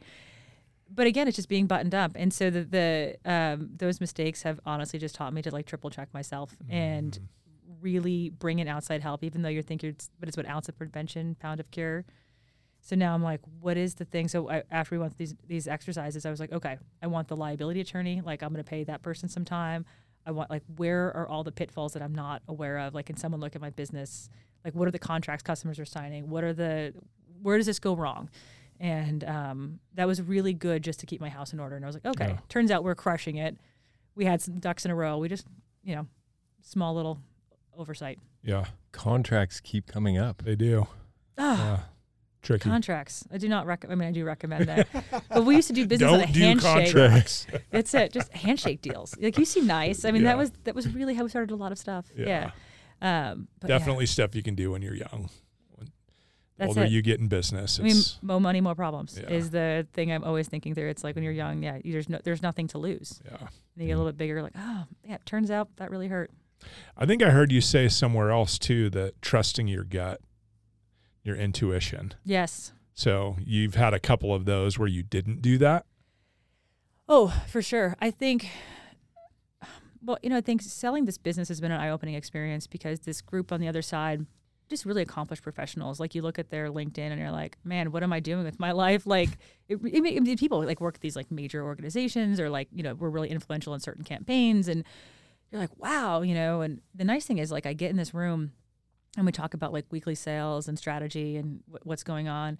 [SPEAKER 1] But again, it's just being buttoned up. And so the, the um, those mistakes have honestly just taught me to like triple check myself and really bring in outside help, even though you think you're, but it's what ounce of prevention, pound of cure. So now I'm like, what is the thing? So I, after we went through these these exercises, I was like, okay, I want the liability attorney. Like I'm going to pay that person some time. I want like where are all the pitfalls that I'm not aware of? Like, can someone look at my business? Like, what are the contracts customers are signing? What are the where does this go wrong? And um, that was really good just to keep my house in order. And I was like, okay,
[SPEAKER 2] Yeah.
[SPEAKER 1] turns out we're crushing it. We had some ducks in a row. We just, you know, small little oversight.
[SPEAKER 2] Yeah,
[SPEAKER 3] Contracts keep coming up.
[SPEAKER 2] they do.
[SPEAKER 1] Ah,
[SPEAKER 2] Yeah. Tricky.
[SPEAKER 1] contracts. I do not recommend. I mean, I do recommend that. but we used to do business on a
[SPEAKER 2] Don't
[SPEAKER 1] handshake.
[SPEAKER 2] contracts. [laughs]
[SPEAKER 1] That's it. Just handshake deals. Like you seem nice. I mean,
[SPEAKER 2] Yeah.
[SPEAKER 1] that was that was really how we started a lot of stuff. Yeah. Um, but yeah,
[SPEAKER 2] Definitely stuff you can do when you're young. When
[SPEAKER 1] That's
[SPEAKER 2] older
[SPEAKER 1] it.
[SPEAKER 2] you get in business,
[SPEAKER 1] I mean,
[SPEAKER 2] it's
[SPEAKER 1] more money, more problems
[SPEAKER 2] Yeah.
[SPEAKER 1] is the thing I'm always thinking through. It's like when you're young, yeah, you- there's no, there's nothing to lose.
[SPEAKER 2] yeah.
[SPEAKER 1] And you get a little bit bigger, like, oh, yeah, it turns out that really hurt.
[SPEAKER 2] I think I heard you say somewhere else too that trusting your gut, your intuition.
[SPEAKER 1] Yes.
[SPEAKER 2] So you've had a couple of those where you didn't do that.
[SPEAKER 1] Oh, for sure. I think, well, you know, I think selling this business has been an eye opening experience because this group on the other side, just really accomplished professionals. Like you look at their LinkedIn and you're like, man, what am I doing with my [laughs] life? Like, it, it, it- people like work at these like major organizations or like, you know, we're really influential in certain campaigns. And you're like, wow, you know, and the nice thing is like I get in this room and we talk about like weekly sales and strategy and wh- what's going on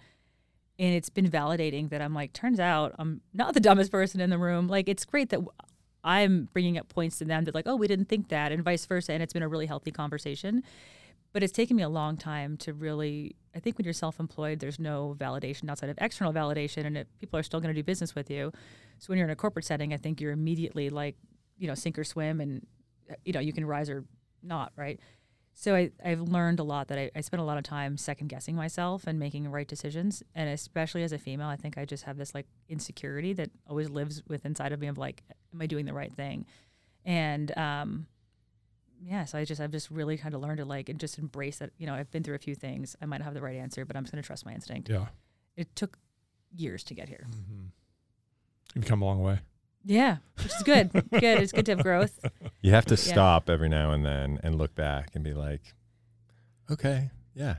[SPEAKER 1] and it's been validating that I'm like, turns out I'm not the dumbest person in the room. Like, it's great that w- I'm bringing up points to them that, like, oh, we didn't think that, and vice versa. And it's been a really healthy conversation. But it's taken me a long time to really, I think when you're self employed, there's no validation outside of external validation, and it, people are still going to do business with you. So when you're in a corporate setting, I think you're immediately like, you know, sink or swim, and, uh, you know, you can rise or not, right? So I, I've learned a lot that I, I spent a lot of time second guessing myself and making the right decisions. And especially as a female, I think I just have this like insecurity that always lives with inside of me of like, am I doing the right thing? And um, yeah, so I just I've just really kind of learned to like and just embrace that. You know, I've been through a few things. I might not have the right answer, but I'm just going to trust my instinct.
[SPEAKER 2] Yeah.
[SPEAKER 1] It took years to get here.
[SPEAKER 2] Mm-hmm. You've come a long way.
[SPEAKER 1] Yeah, which is good. [laughs] good. It's good to have growth.
[SPEAKER 3] You have to
[SPEAKER 1] Yeah.
[SPEAKER 3] stop every now and then and look back and be like, okay, yeah.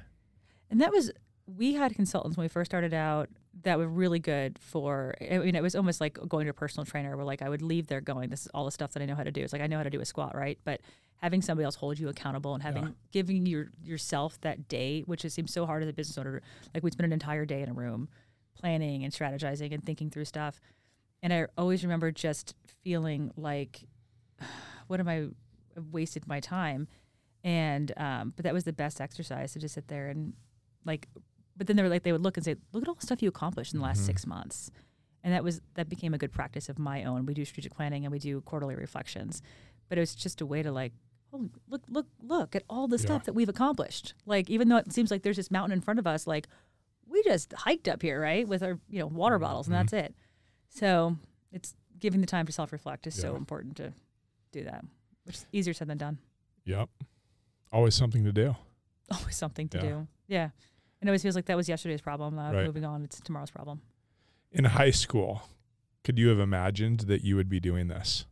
[SPEAKER 1] And that was we had consultants when we first started out that were really good for I mean it was almost like going to a personal trainer where like I would leave there going this is all the stuff that I know how to do. It's like I know how to do a squat, right? But having somebody else hold you accountable and having
[SPEAKER 2] Yeah.
[SPEAKER 1] giving your yourself that day, which it seems so hard as a business owner, like we'd spend an entire day in a room planning and strategizing and thinking through stuff. And I always remember just feeling like [sighs] what am I I've wasted my time. And um, but that was the best exercise to just sit there and like but then they were like they would look and say look at all the stuff you accomplished in the last
[SPEAKER 2] Mhm.
[SPEAKER 1] six months. And that was that became a good practice of my own. We do strategic planning and we do quarterly reflections. But it was just a way to like oh look look look at all the
[SPEAKER 2] Yeah.
[SPEAKER 1] stuff that we've accomplished. Like even though it seems like there's this mountain in front of us like we just hiked up here right with our you know water bottles and
[SPEAKER 2] Mhm.
[SPEAKER 1] that's it so it's giving the time to self-reflect is so important to do that which is easier said than done
[SPEAKER 2] Yep. Always something to do. [laughs]
[SPEAKER 1] always something to
[SPEAKER 2] Yeah.
[SPEAKER 1] do. Yeah. It always feels like that was yesterday's problem. Uh,
[SPEAKER 2] Right.
[SPEAKER 1] Moving on, it's tomorrow's problem.
[SPEAKER 2] In high school, could you have imagined that you would be doing this?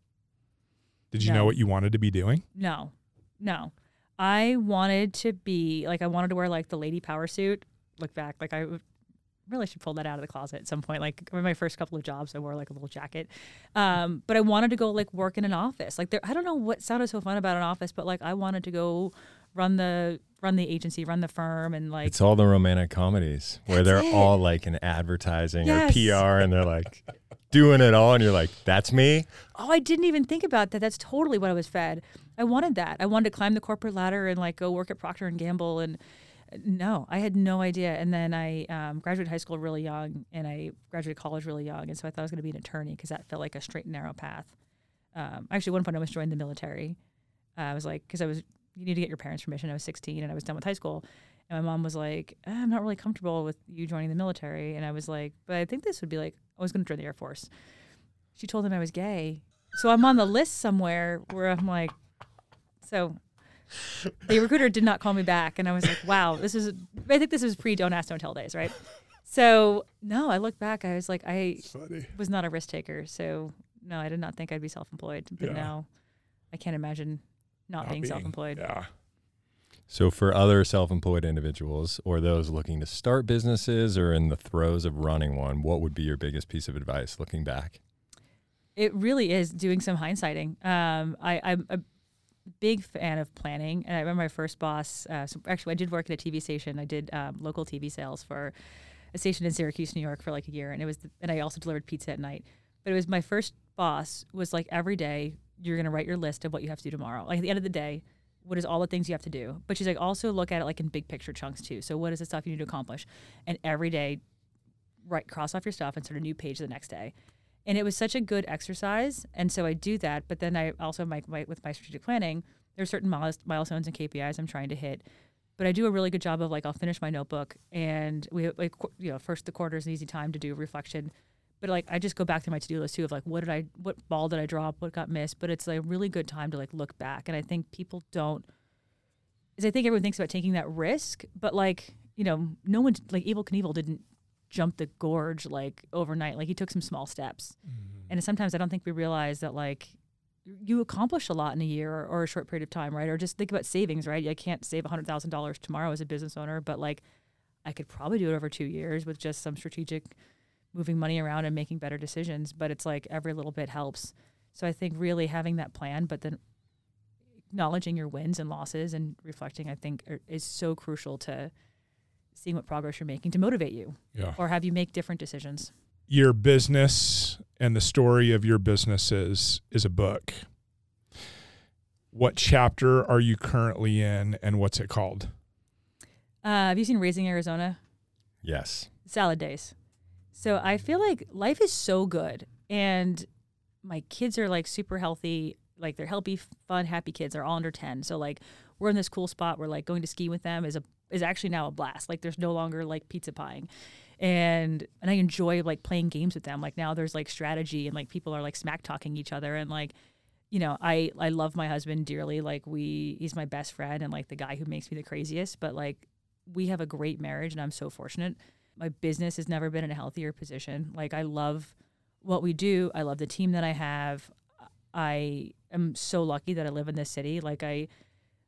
[SPEAKER 2] Did you know what you wanted to be doing?
[SPEAKER 1] No, no. I wanted to be like, I wanted to wear like the lady power suit. Look back, like I really should pull that out of the closet at some point. Like in my first couple of jobs, I wore like a little jacket. Um, but I wanted to go like work in an office. Like there, I don't know what sounded so fun about an office, but like I wanted to go run the run the agency, run the firm, and like
[SPEAKER 3] It's all the romantic comedies where they're
[SPEAKER 1] it.
[SPEAKER 3] all like in advertising
[SPEAKER 1] Yes.
[SPEAKER 3] or PR and they're like doing it all and you're like, that's me.
[SPEAKER 1] Oh, I didn't even think about that. That's totally what I was fed. I wanted that. I wanted to climb the corporate ladder and like go work at Procter and Gamble. And no, I had no idea. And then I um, graduated high school really young, and I graduated college really young. And so I thought I was going to be an attorney because that felt like a straight and narrow path. Um, actually, one point I almost joined the military. Uh, I was like, because I was, you need to get your parents' permission. I was 16 and I was done with high school. And my mom was like, "Eh, I'm not really comfortable with you joining the military. And I was like, but I think this would be like, I was going to join the Air Force. She told him I was gay. So I'm on the list somewhere where I'm like, so the recruiter did not call me back. And I was like, wow, this is, I think this is pre don't ask, don't tell days, right? So no, I look back, I was like, I was not a risk taker. So no, I did not think I'd be self employed. But
[SPEAKER 2] Yeah.
[SPEAKER 1] now I can't imagine not, being, self employed.
[SPEAKER 2] Yeah.
[SPEAKER 3] So, for other self employed individuals or those looking to start businesses or in the throes of running one, what would be your biggest piece of advice looking back?
[SPEAKER 1] It really is doing some hindsighting. Um, I, I'm a big fan of planning, and I remember my first boss. Uh, so actually, I did work at a TV station. I did um, local TV sales for a station in Syracuse, New York, for like a year, and it was. The, and I also delivered pizza at night. But it was my first boss. Was like every day you're gonna write your list of what you have to do tomorrow. Like at the end of the day, what is all the things you have to do? But she's like also look at it like in big picture chunks too. So what is the stuff you need to accomplish? And every day, write cross off your stuff and start a new page the next day and it was such a good exercise. And so i do that. But then i also my, my with my strategic planning there's certain milestones and kpis i'm trying to hit. But i do a really good job of like i'll finish my notebook and we like you know first the quarter is an easy time to do reflection. But like i just go back to my to-do list too of like what did i what ball did i drop what got missed? But it's like a really good time to like look back. And i think people don't is i think everyone thinks about taking that risk but like you know no one like Evel Knievel didn't jump the gorge like overnight like he took some small steps mm-hmm. and sometimes I don't think we realize that like you accomplish a lot in a year or, or a short period of time, right? Or just think about savings, right? I can't save hundred thousand dollars tomorrow as a business owner, but like I could probably do it over two years with just some strategic moving money around and making better decisions. But it's like every little bit helps. So I think really having that plan, but then acknowledging your wins and losses and reflecting, I think are, is so crucial to seeing what progress you're making to motivate you
[SPEAKER 2] Yeah.
[SPEAKER 1] or have you make different decisions.
[SPEAKER 2] Your business and the story of your businesses is a book. What chapter are you currently in and what's it called?
[SPEAKER 1] Uh, have you seen Raising Arizona?
[SPEAKER 3] Yes.
[SPEAKER 1] salad days. So I feel like life is so good and my kids are like super healthy, like they're healthy, fun, happy kids. They're all under 10. So like we're in this cool spot where like going to ski with them is a is actually now a blast. Like there's no longer like pizza pieing. And and I enjoy like playing games with them. Like now there's like strategy and like people are like smack talking each other and like you know, I I love my husband dearly. Like we he's my best friend and like the guy who makes me the craziest, but like we have a great marriage and I'm so fortunate my business has never been in a healthier position. Like I love what we do. I love the team that I have. I am so lucky that I live in this city. Like I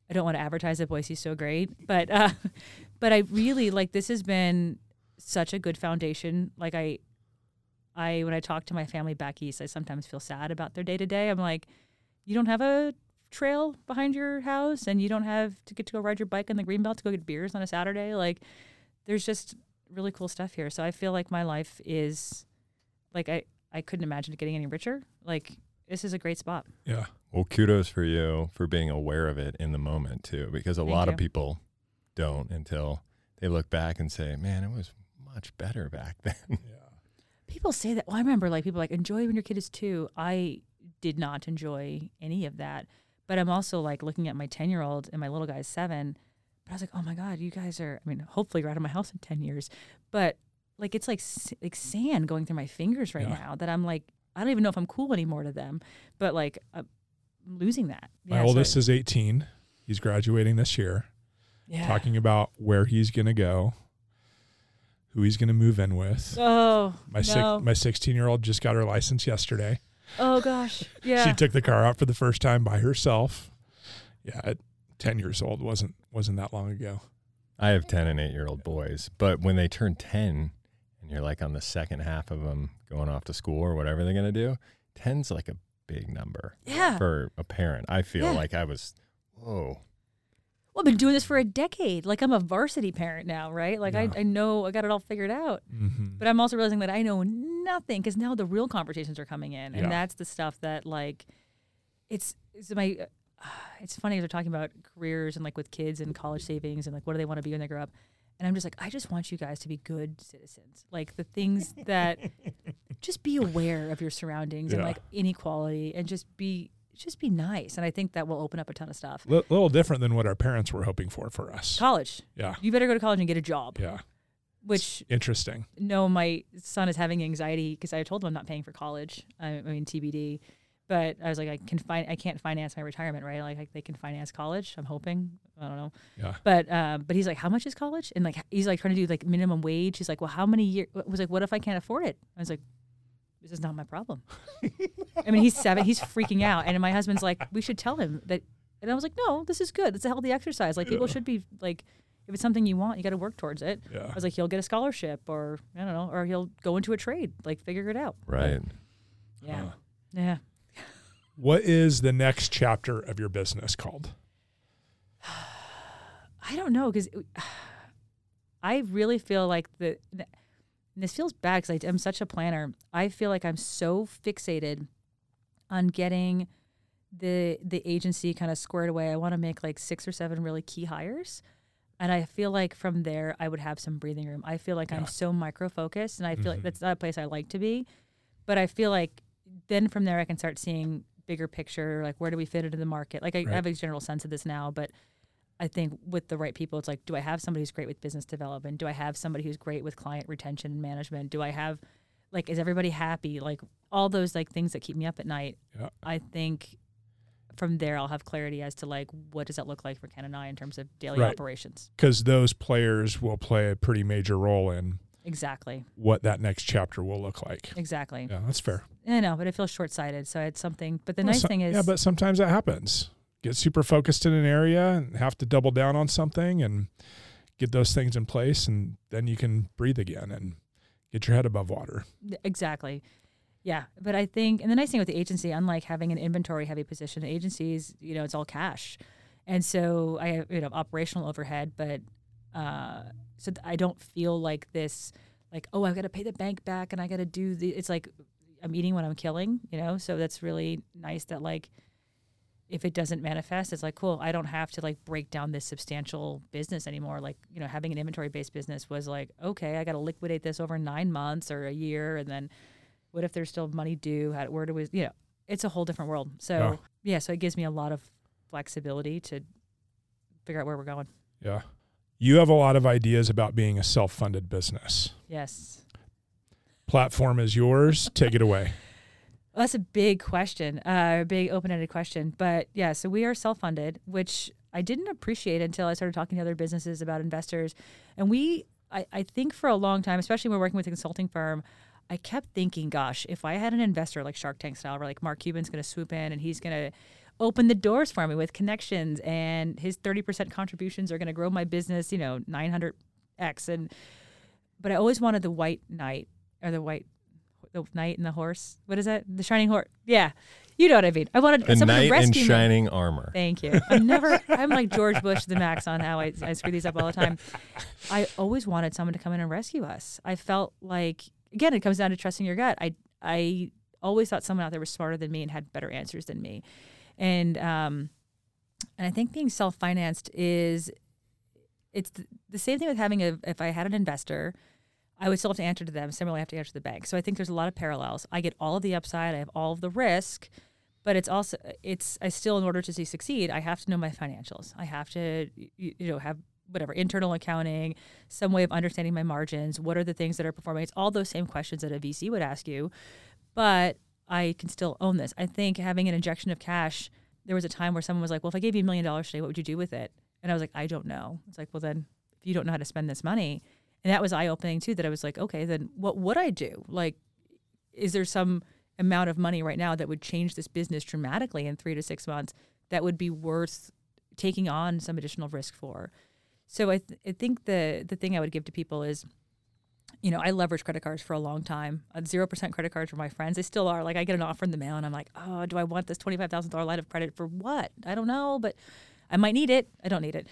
[SPEAKER 1] I don't want to advertise that Boise's so great, but uh [laughs] but I really like this has been such a good foundation. Like I I when I talk to my family back east, I sometimes feel sad about their day to day. I'm like, you don't have a trail behind your house and you don't have to get to go ride your bike on the greenbelt to go get beers on a Saturday. Like there's just really cool stuff here. So I feel like my life is like I I couldn't imagine it getting any richer. Like this is a great spot.
[SPEAKER 2] Yeah.
[SPEAKER 3] Well, kudos for you for being aware of it in the moment too, because a
[SPEAKER 1] Thank
[SPEAKER 3] lot
[SPEAKER 1] you.
[SPEAKER 3] of people don't until they look back and say, "Man, it was much better back [laughs] then."
[SPEAKER 2] Yeah.
[SPEAKER 1] People say that. Well, I remember like people like enjoy when your kid is two. I did not enjoy any of that. But I'm also like looking at my 10 year old and my little guy's seven. But I was like, oh my God, you guys are, I mean, hopefully you're out of my house in 10 years. But like it's like like sand going through my fingers right
[SPEAKER 2] Yeah.
[SPEAKER 1] now that I'm like, I don't even know if I'm cool anymore to them. But like, I'm losing that.
[SPEAKER 2] My
[SPEAKER 1] Yeah, so-
[SPEAKER 2] oldest is 18. He's graduating this year.
[SPEAKER 1] yeah.
[SPEAKER 2] Talking about where he's going to go, who he's going to move in with.
[SPEAKER 1] Oh,
[SPEAKER 2] My six, my 16 year old just got her license yesterday.
[SPEAKER 1] oh gosh. Yeah.
[SPEAKER 2] She took the car out for the first time by herself. Yeah, at 10 years old wasn't wasn't that long ago.
[SPEAKER 3] I have 10 and 8 year old boys, but when they turn 10 and you're like on the second half of them going off to school or whatever they're going to do, 10's like a big number
[SPEAKER 1] yeah.
[SPEAKER 3] for a parent. I feel
[SPEAKER 1] Yeah.
[SPEAKER 3] like I was, whoa.
[SPEAKER 1] Well, I've been doing this for a decade. Like I'm a varsity parent now, right? Like
[SPEAKER 2] Yeah.
[SPEAKER 1] I, I know I got it all figured out.
[SPEAKER 2] Mm-hmm.
[SPEAKER 1] But I'm also realizing that I know nothing because now the real conversations are coming in, and
[SPEAKER 2] Yeah.
[SPEAKER 1] that's the stuff that like, it's it's my. Uh, [sighs] it's funny as we're talking about careers and like with kids and college savings and like what do they want to be when they grow up, and I'm just like I just want you guys to be good citizens. Like the things that, [laughs] just be aware of your surroundings and like inequality and just be just be nice. And I think that will open up a ton of stuff.
[SPEAKER 2] A little different than what our parents were hoping for for us.
[SPEAKER 1] College.
[SPEAKER 2] Yeah.
[SPEAKER 1] You better go to college and get a job.
[SPEAKER 2] Yeah.
[SPEAKER 1] Which
[SPEAKER 2] interesting.
[SPEAKER 1] No, my son is having anxiety because I told him I'm not paying for college. I, I mean TBD. But I was like, I can find, I can't finance my retirement, right? Like, they can finance college. I'm hoping. I don't know.
[SPEAKER 2] Yeah.
[SPEAKER 1] But um, but he's like, how much is college? And like, he's like trying to do like minimum wage. He's like, well, how many years? Was like, what if I can't afford it? I was like, this is not my problem. I mean, he's seven. He's freaking out, and my husband's like, we should tell him that. And I was like, no, this is good. It's a healthy exercise. Like people should be like, if it's something you want, you got to work towards it.
[SPEAKER 2] Yeah.
[SPEAKER 1] I was like, he'll get a scholarship, or I don't know, or he'll go into a trade. Like figure it out.
[SPEAKER 3] Right.
[SPEAKER 1] But, yeah.
[SPEAKER 2] Huh.
[SPEAKER 1] Yeah.
[SPEAKER 2] What is the next chapter of your business called? [sighs]
[SPEAKER 1] I don't know because [sighs] I really feel like the. this feels bad because I'm such a planner. I feel like I'm so fixated on getting the the agency kind of squared away. I want to make like six or seven really key hires, and I feel like from there I would have some breathing room. I feel like
[SPEAKER 2] Yeah.
[SPEAKER 1] I'm so micro focused, and I feel
[SPEAKER 2] Mhm.
[SPEAKER 1] like that's not a place I like to be. But I feel like then from there I can start seeing bigger picture, like where do we fit into the market? Like I,
[SPEAKER 2] Right.
[SPEAKER 1] I have a general sense of this now, but I think with the right people, it's like, do I have somebody who's great with business development? Do I have somebody who's great with client retention and management? Do I have, like, is everybody happy? Like all those like things that keep me up at night.
[SPEAKER 2] Yeah.
[SPEAKER 1] I think from there I'll have clarity as to like what does that look like for Ken and I in terms of daily
[SPEAKER 2] Right.
[SPEAKER 1] operations.
[SPEAKER 2] Because those players will play a pretty major role in
[SPEAKER 1] Exactly.
[SPEAKER 2] what that next chapter will look like.
[SPEAKER 1] Exactly.
[SPEAKER 2] Yeah, that's fair.
[SPEAKER 1] I know, but it feels short sighted. So it's something. But the
[SPEAKER 2] Well,
[SPEAKER 1] nice
[SPEAKER 2] so-
[SPEAKER 1] thing is,
[SPEAKER 2] yeah, but sometimes that happens. Get super focused in an area and have to double down on something and get those things in place, and then you can breathe again and get your head above water.
[SPEAKER 1] Exactly. Yeah. But I think, and the nice thing with the agency, unlike having an inventory heavy position, agencies, you know, it's all cash. And so I have, you know, operational overhead, but uh, so th- I don't feel like this, like, oh, I've got to pay the bank back and I got to do the, it's like I'm eating what I'm killing, you know? So that's really nice that, like, if it doesn't manifest, it's like, cool, I don't have to like break down this substantial business anymore. Like, you know, having an inventory based business was like, okay, I got to liquidate this over nine months or a year. And then what if there's still money due? How, where do we, you know, it's a whole different world. So,
[SPEAKER 2] Yeah.
[SPEAKER 1] yeah, so it gives me a lot of flexibility to figure out where we're going.
[SPEAKER 2] Yeah. You have a lot of ideas about being a self funded business.
[SPEAKER 1] Yes.
[SPEAKER 2] Platform is yours. Take it away.
[SPEAKER 1] Well, that's a big question, uh, a big open ended question. But yeah, so we are self funded, which I didn't appreciate until I started talking to other businesses about investors. And we, I, I think for a long time, especially when we're working with a consulting firm, I kept thinking, gosh, if I had an investor like Shark Tank style, where like Mark Cuban's going to swoop in and he's going to open the doors for me with connections and his 30% contributions are going to grow my business, you know, 900x. And, but I always wanted the white knight or the white the knight and the horse. What is that? The shining horse. Yeah, you know what I mean. I wanted
[SPEAKER 3] The
[SPEAKER 1] someone to
[SPEAKER 3] knight in
[SPEAKER 1] rescue me.
[SPEAKER 3] shining armor.
[SPEAKER 1] Thank you. I'm never. I'm like George Bush the max on how I, I screw these up all the time. I always wanted someone to come in and rescue us. I felt like again, it comes down to trusting your gut. I I always thought someone out there was smarter than me and had better answers than me, and um, and I think being self financed is it's the, the same thing with having a. If I had an investor. I would still have to answer to them. Similarly, I have to answer to the bank. So I think there's a lot of parallels. I get all of the upside. I have all of the risk, but it's also it's I still in order to see succeed, I have to know my financials. I have to you, you know have whatever internal accounting, some way of understanding my margins. What are the things that are performing? It's all those same questions that a VC would ask you, but I can still own this. I think having an injection of cash. There was a time where someone was like, "Well, if I gave you a million dollars today, what would you do with it?" And I was like, "I don't know." It's like, "Well, then if you don't know how to spend this money." And that was eye opening too. That I was like, okay, then what would I do? Like, is there some amount of money right now that would change this business dramatically in three to six months that would be worth taking on some additional risk for? So I, th- I think the the thing I would give to people is, you know, I leveraged credit cards for a long time. Uh, zero percent credit cards for my friends. They still are. Like I get an offer in the mail, and I'm like, oh, do I want this twenty five thousand dollar line of credit for what? I don't know, but I might need it. I don't need it.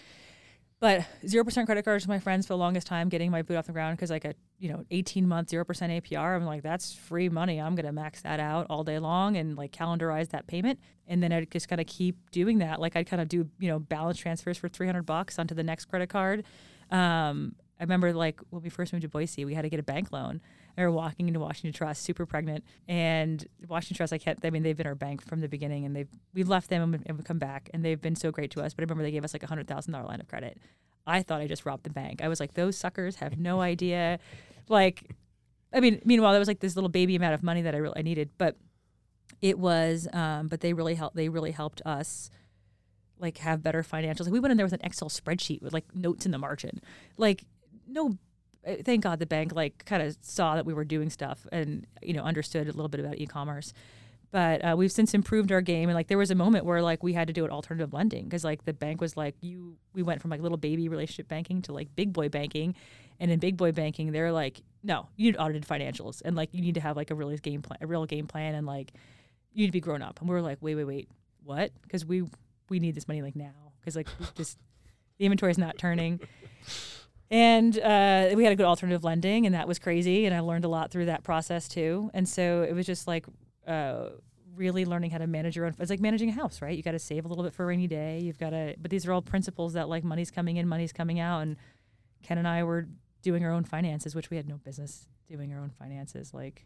[SPEAKER 1] But zero percent credit cards my friends for the longest time, getting my boot off the ground because like a you know eighteen month zero percent APR. I'm like that's free money. I'm gonna max that out all day long and like calendarize that payment, and then I'd just kind of keep doing that. Like I'd kind of do you know balance transfers for three hundred bucks onto the next credit card. Um, I remember like when we first moved to Boise, we had to get a bank loan. I were walking into Washington Trust, super pregnant, and Washington Trust. I can't. I mean, they've been our bank from the beginning, and they've we left them and we come back, and they've been so great to us. But I remember they gave us like a hundred thousand dollar line of credit. I thought I just robbed the bank. I was like, those suckers have no [laughs] idea. Like, I mean, meanwhile, there was like this little baby amount of money that I really I needed, but it was. Um, but they really helped. They really helped us like have better financials. Like we went in there with an Excel spreadsheet with like notes in the margin. Like no thank God the bank like kind of saw that we were doing stuff and you know understood a little bit about e-commerce. But uh, we've since improved our game and like there was a moment where like we had to do it alternative lending because like the bank was like you we went from like little baby relationship banking to like big boy banking, and in big boy banking they're like no you need audited financials and like you need to have like a real game plan a real game plan and like you need to be grown up and we are like wait wait wait what because we we need this money like now because like just the inventory is not turning. And uh, we had a good alternative lending, and that was crazy. And I learned a lot through that process too. And so it was just like uh, really learning how to manage your own. It's like managing a house, right? You got to save a little bit for a rainy day. You've got to, but these are all principles that like money's coming in, money's coming out. And Ken and I were doing our own finances, which we had no business doing our own finances. Like,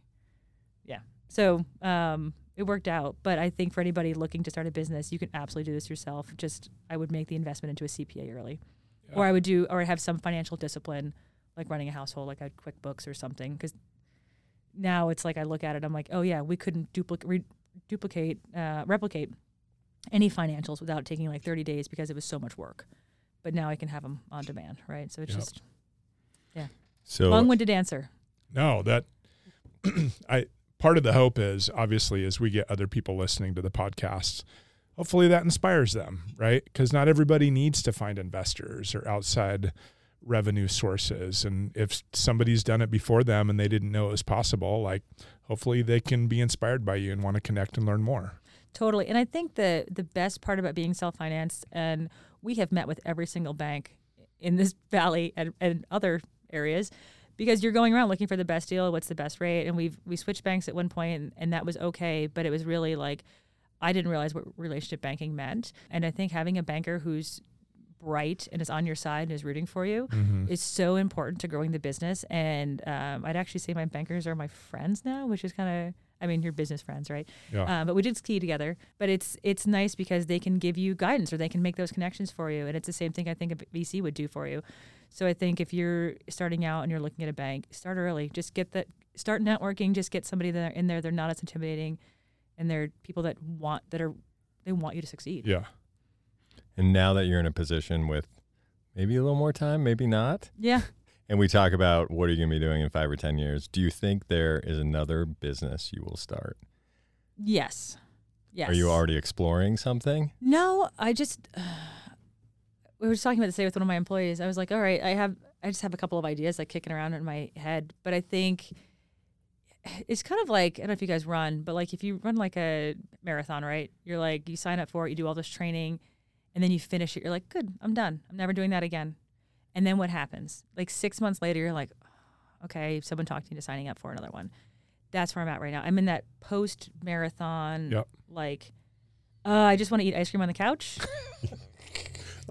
[SPEAKER 1] yeah. So um, it worked out. But I think for anybody looking to start a business, you can absolutely do this yourself. Just I would make the investment into a CPA early, yeah. or I would do, or I have some financial discipline, like running a household, like a QuickBooks or something. Because now it's like I look at it, I'm like, oh yeah, we couldn't re- duplicate, uh, replicate any financials without taking like 30 days because it was so much work. But now I can have them on demand, right? So it's yep. just, yeah. So long-winded answer.
[SPEAKER 2] No, that [clears throat] I part of the hope is obviously as we get other people listening to the podcast, hopefully that inspires them, right? Because not everybody needs to find investors or outside revenue sources. And if somebody's done it before them and they didn't know it was possible, like hopefully they can be inspired by you and want to connect and learn more.
[SPEAKER 1] Totally. And I think the the best part about being self-financed and we have met with every single bank in this [laughs] valley and, and other areas because you're going around looking for the best deal, what's the best rate, and we've we switched banks at one point, and, and that was okay, but it was really like I didn't realize what relationship banking meant, and I think having a banker who's bright and is on your side and is rooting for you mm-hmm. is so important to growing the business. And um, I'd actually say my bankers are my friends now, which is kind of I mean, you're business friends, right? Yeah. Um, but we did ski together. But it's it's nice because they can give you guidance or they can make those connections for you, and it's the same thing I think a VC would do for you. So I think if you're starting out and you're looking at a bank, start early. Just get that start networking. Just get somebody that in there. They're not as intimidating, and they're people that want that are they want you to succeed.
[SPEAKER 2] Yeah.
[SPEAKER 3] And now that you're in a position with maybe a little more time, maybe not.
[SPEAKER 1] Yeah.
[SPEAKER 3] And we talk about what are you going to be doing in five or ten years. Do you think there is another business you will start?
[SPEAKER 1] Yes. Yes.
[SPEAKER 3] Are you already exploring something?
[SPEAKER 1] No, I just. Uh, [sighs] we were just talking about this today with one of my employees. I was like, all right, I have, I just have a couple of ideas like kicking around in my head, but I think it's kind of like I don't know if you guys run, but like if you run like a marathon, right? You're like you sign up for it, you do all this training, and then you finish it. You're like, good, I'm done. I'm never doing that again. And then what happens? Like six months later, you're like, okay, someone talked me into signing up for another one. That's where I'm at right now. I'm in that post marathon,
[SPEAKER 2] yep.
[SPEAKER 1] like, uh, I just want to eat ice cream on the couch. [laughs] [laughs]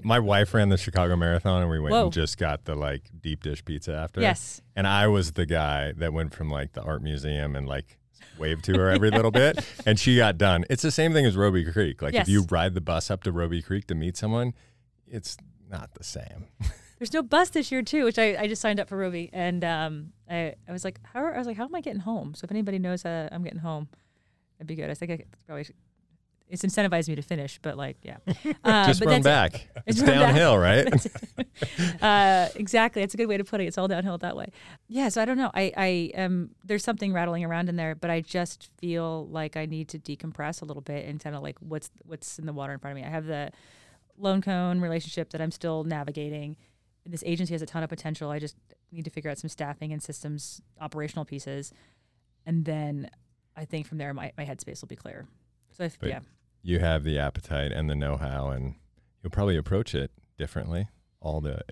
[SPEAKER 3] My wife ran the Chicago Marathon, and we went Whoa. and just got the like deep dish pizza after.
[SPEAKER 1] Yes.
[SPEAKER 3] And I was the guy that went from like the art museum and like waved to her every little bit, [laughs] and she got done. It's the same thing as Robie Creek. Like yes. if you ride the bus up to Robie Creek to meet someone, it's not the same. [laughs]
[SPEAKER 1] There's no bus this year too, which I, I just signed up for Robie, and um, I, I was like, how I was like, how am I getting home? So if anybody knows uh, I'm getting home, that'd be good. I think I probably it's incentivized me to finish, but like, yeah. [laughs]
[SPEAKER 3] Uh, Just run back. [laughs] It. It's, it's downhill, right? [laughs]
[SPEAKER 1] uh, exactly. It's a good way to put it. It's all downhill that way. Yeah. So I don't know. I, I am, there's something rattling around in there, but I just feel like I need to decompress a little bit and kind of like what's, what's in the water in front of me. I have the Lone Cone relationship that I'm still navigating. This agency has a ton of potential. I just need to figure out some staffing and systems, operational pieces. And then I think from there, my, my headspace will be clear. So if, yeah,
[SPEAKER 3] you have the appetite and the know-how, and you'll probably approach it differently. All the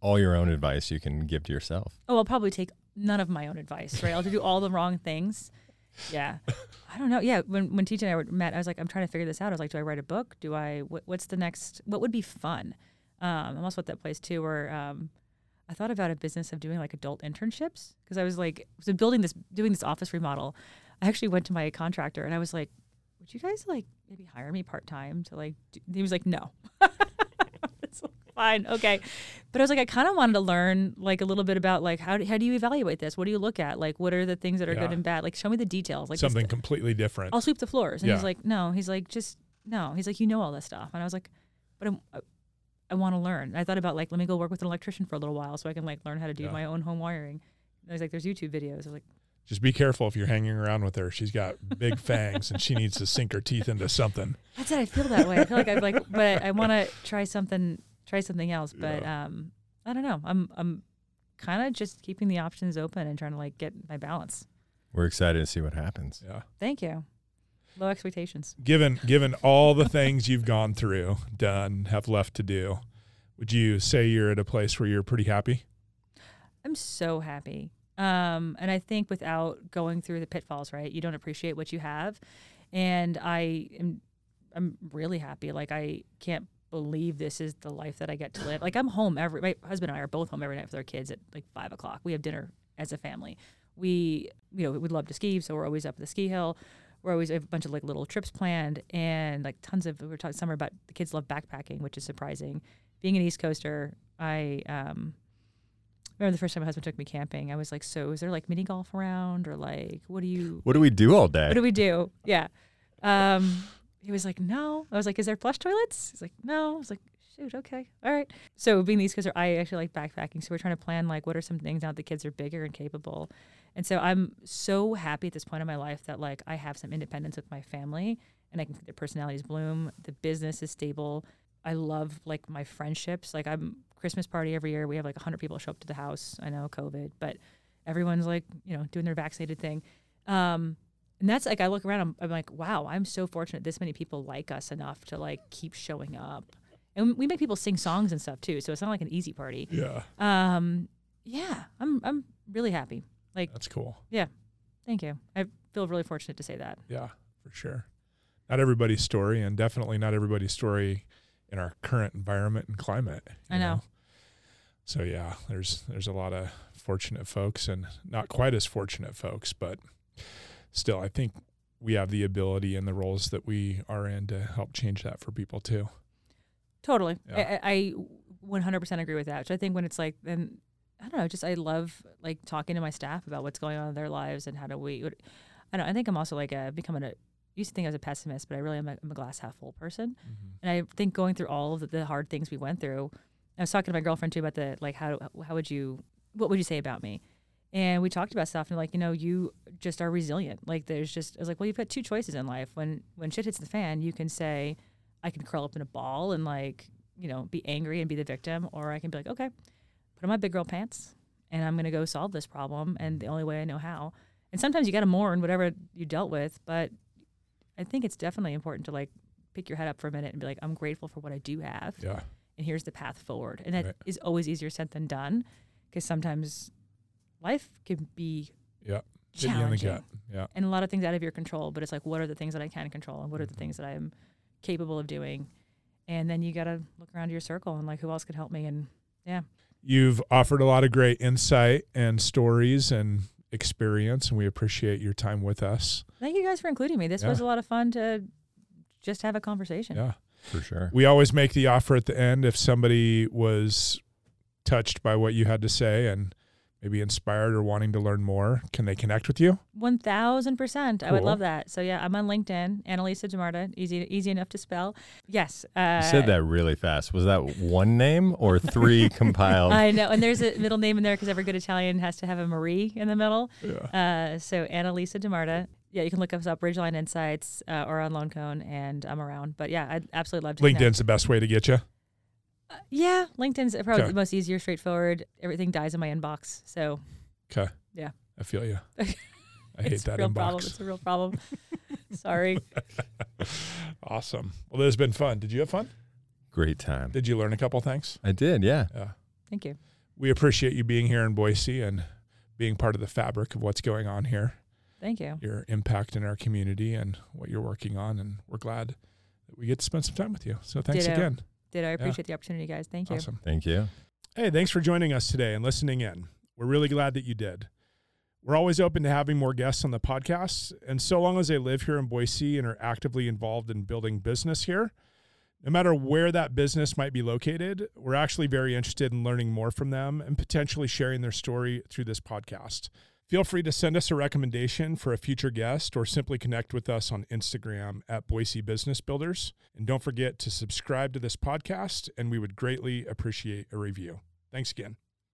[SPEAKER 3] all your own advice you can give to yourself.
[SPEAKER 1] Oh, I'll probably take none of my own advice. Right, I'll do all the wrong things. Yeah, [laughs] I don't know. Yeah, when when TJ and I were met, I was like, I'm trying to figure this out. I was like, do I write a book? Do I? What, what's the next? What would be fun? Um, I'm also at that place too where um, I thought about a business of doing like adult internships because I was like, so building this, doing this office remodel. I actually went to my contractor and I was like, would you guys like maybe hire me part time to like, do, he was like, no. [laughs] it's fine, okay. But I was like, I kind of wanted to learn like a little bit about like how do, how do you evaluate this? What do you look at? Like, what are the things that are
[SPEAKER 2] Yeah.
[SPEAKER 1] good and bad? Like, show me the details. Like
[SPEAKER 2] Something completely different.
[SPEAKER 1] I'll sweep the floors. And
[SPEAKER 2] Yeah.
[SPEAKER 1] he's like, no. He's like, just no. He's like, you know all this stuff. And I was like, but I'm, uh, I, I want to learn. And I thought about like, let me go work with an electrician for a little while so I can like learn how to do
[SPEAKER 2] Yeah.
[SPEAKER 1] my own home wiring. And he's like, there's YouTube videos. I was like,
[SPEAKER 2] Just be careful if you're hanging around with her. She's got big [laughs] fangs and she needs to sink her teeth into something.
[SPEAKER 1] that's it. I feel that way. I feel like I'm like, but I want to try something, try something else. But um, I don't know. I'm I'm kind of just keeping the options open and trying to like get my balance.
[SPEAKER 3] We're excited to see what happens.
[SPEAKER 2] Yeah.
[SPEAKER 1] Thank you. Low expectations.
[SPEAKER 2] Given given all the things you've gone through, done, have left to do, would you say you're at a place where you're pretty happy?
[SPEAKER 1] I'm so happy. Um, and I think without going through the pitfalls, right, you don't appreciate what you have. And I am, I'm really happy. Like I can't believe this is the life that I get to live. Like I'm home every. My husband and I are both home every night with our kids at like five o'clock. We have dinner as a family. We, you know, we love to ski, so we're always up at the ski hill. We're always have a bunch of like little trips planned, and like tons of. We were talking summer about the kids love backpacking, which is surprising. Being an East Coaster, I um, remember the first time my husband took me camping. I was like, "So is there like mini golf around, or like what do you
[SPEAKER 3] What do we do all day?
[SPEAKER 1] what do we do?" Yeah. Um, he was like, "No." I was like, "Is there flush toilets?" He's like, "No." I was like, "Shoot, okay, all right." So being these kids are, I actually like backpacking. So we're trying to plan like what are some things now that the kids are bigger and capable. And so I'm so happy at this point in my life that like I have some independence with my family and I can see their personalities bloom. The business is stable. I love like my friendships. Like I'm Christmas party every year. We have like 100 people show up to the house. I know COVID, but everyone's like, you know, doing their vaccinated thing. Um, and that's like I look around, I'm, I'm like, wow, I'm so fortunate this many people like us enough to like keep showing up. And we make people sing songs and stuff too, so it's not like an easy party.
[SPEAKER 2] Yeah.
[SPEAKER 1] Um, yeah, I'm I'm really happy.
[SPEAKER 2] Like that's cool. Yeah.
[SPEAKER 1] Thank you. I feel really fortunate to say that.
[SPEAKER 2] Yeah, for sure. Not everybody's story, and definitely not everybody's story in our current environment and climate.
[SPEAKER 1] I know.
[SPEAKER 2] So yeah, there's there's a lot of fortunate folks and not quite as fortunate folks, but still, I think we have the ability and the roles that we are in to help change that for people too.
[SPEAKER 1] Totally.
[SPEAKER 2] Yeah.
[SPEAKER 1] I, I I 100% agree with that. So I think when it's like, then I don't know, just I love like talking to my staff about what's going on in their lives and how do we, I don't, I think I'm also like a, becoming a, used to think I was a pessimist, but I really am a, I'm a glass half full person. Mm-hmm. And I think going through all of the, the hard things we went through, I was talking to my girlfriend too about the, like, how, how would you, what would you say about me? And we talked about stuff and like, you know, you just are resilient. Like there's just, I was like, well, you've got two choices in life. When, when shit hits the fan, you can say, I can curl up in a ball and like, you know, be angry and be the victim, or I can be like, okay, put on my big girl pants and I'm going to go solve this problem. And the only way I know how. And sometimes you got to mourn whatever you dealt with, but I think it's definitely important to like pick your head up for a minute and be like, I'm grateful for what I do have.
[SPEAKER 2] Yeah.
[SPEAKER 1] And here's the path forward. And that is
[SPEAKER 2] Right.
[SPEAKER 1] always easier said than done because sometimes life can be
[SPEAKER 2] Yeah.
[SPEAKER 1] Challenging.
[SPEAKER 2] Yeah.
[SPEAKER 1] and a lot of things out of your control. But it's like, what are the things that I can control, and what are the mm-hmm. things that I am capable of doing? And then you got to look around your circle and like, who else could help me? And yeah.
[SPEAKER 2] You've offered a lot of great insight and stories and experience, and we appreciate your time with us.
[SPEAKER 1] thank you guys for including me. This
[SPEAKER 2] Yeah.
[SPEAKER 1] was a lot of fun to just have a conversation.
[SPEAKER 2] Yeah.
[SPEAKER 3] For sure.
[SPEAKER 2] We always make the offer at the end if somebody was touched by what you had to say and maybe inspired or wanting to learn more, can they connect with you?
[SPEAKER 1] One thousand percent. I would love that. So yeah, I'm on LinkedIn, Annalisa DeMarta. Easy, easy enough to spell. Yes. Uh,
[SPEAKER 3] You said that really fast. Was that one name or three [laughs] compiled?
[SPEAKER 1] I know, and there's a middle name in there because every good Italian has to have a Marie in the middle.
[SPEAKER 2] Yeah.
[SPEAKER 1] Uh, so Annalisa DeMarta. Yeah, you can look us up, Ridgeline Insights, uh, or on Lone Cone, and I'm around. But yeah, I'd absolutely love to. connect.
[SPEAKER 2] LinkedIn's the best way to get you.
[SPEAKER 1] Uh, yeah, LinkedIn's probably
[SPEAKER 2] Okay.
[SPEAKER 1] the most easier, straightforward. Everything dies in my inbox, so
[SPEAKER 2] Okay.
[SPEAKER 1] Yeah.
[SPEAKER 2] I feel you. [laughs] I hate
[SPEAKER 1] it's
[SPEAKER 2] that
[SPEAKER 1] real
[SPEAKER 2] inbox.
[SPEAKER 1] problem. It's a real problem. [laughs] Sorry.
[SPEAKER 2] awesome. Well, this has been fun. Did you have fun?
[SPEAKER 3] Great time.
[SPEAKER 2] Did you learn a couple things?
[SPEAKER 3] I did, yeah.
[SPEAKER 2] Yeah.
[SPEAKER 1] Thank you.
[SPEAKER 2] We appreciate you being here in Boise and being part of the fabric of what's going on here,
[SPEAKER 1] Thank you.
[SPEAKER 2] your impact in our community and what you're working on. And we're glad that we get to spend some time with you. So thanks
[SPEAKER 1] Ditto.
[SPEAKER 2] again.
[SPEAKER 1] Did I appreciate the opportunity, guys? Thank you.
[SPEAKER 2] Awesome.
[SPEAKER 3] Thank you.
[SPEAKER 2] Hey, thanks for joining us today and listening in. We're really glad that you did. We're always open to having more guests on the podcast, and so long as they live here in Boise and are actively involved in building business here, no matter where that business might be located, we're actually very interested in learning more from them and potentially sharing their story through this podcast. Feel free to send us a recommendation for a future guest or simply connect with us on Instagram at Boise Business Builders. And don't forget to subscribe to this podcast, and we would greatly appreciate a review. Thanks again.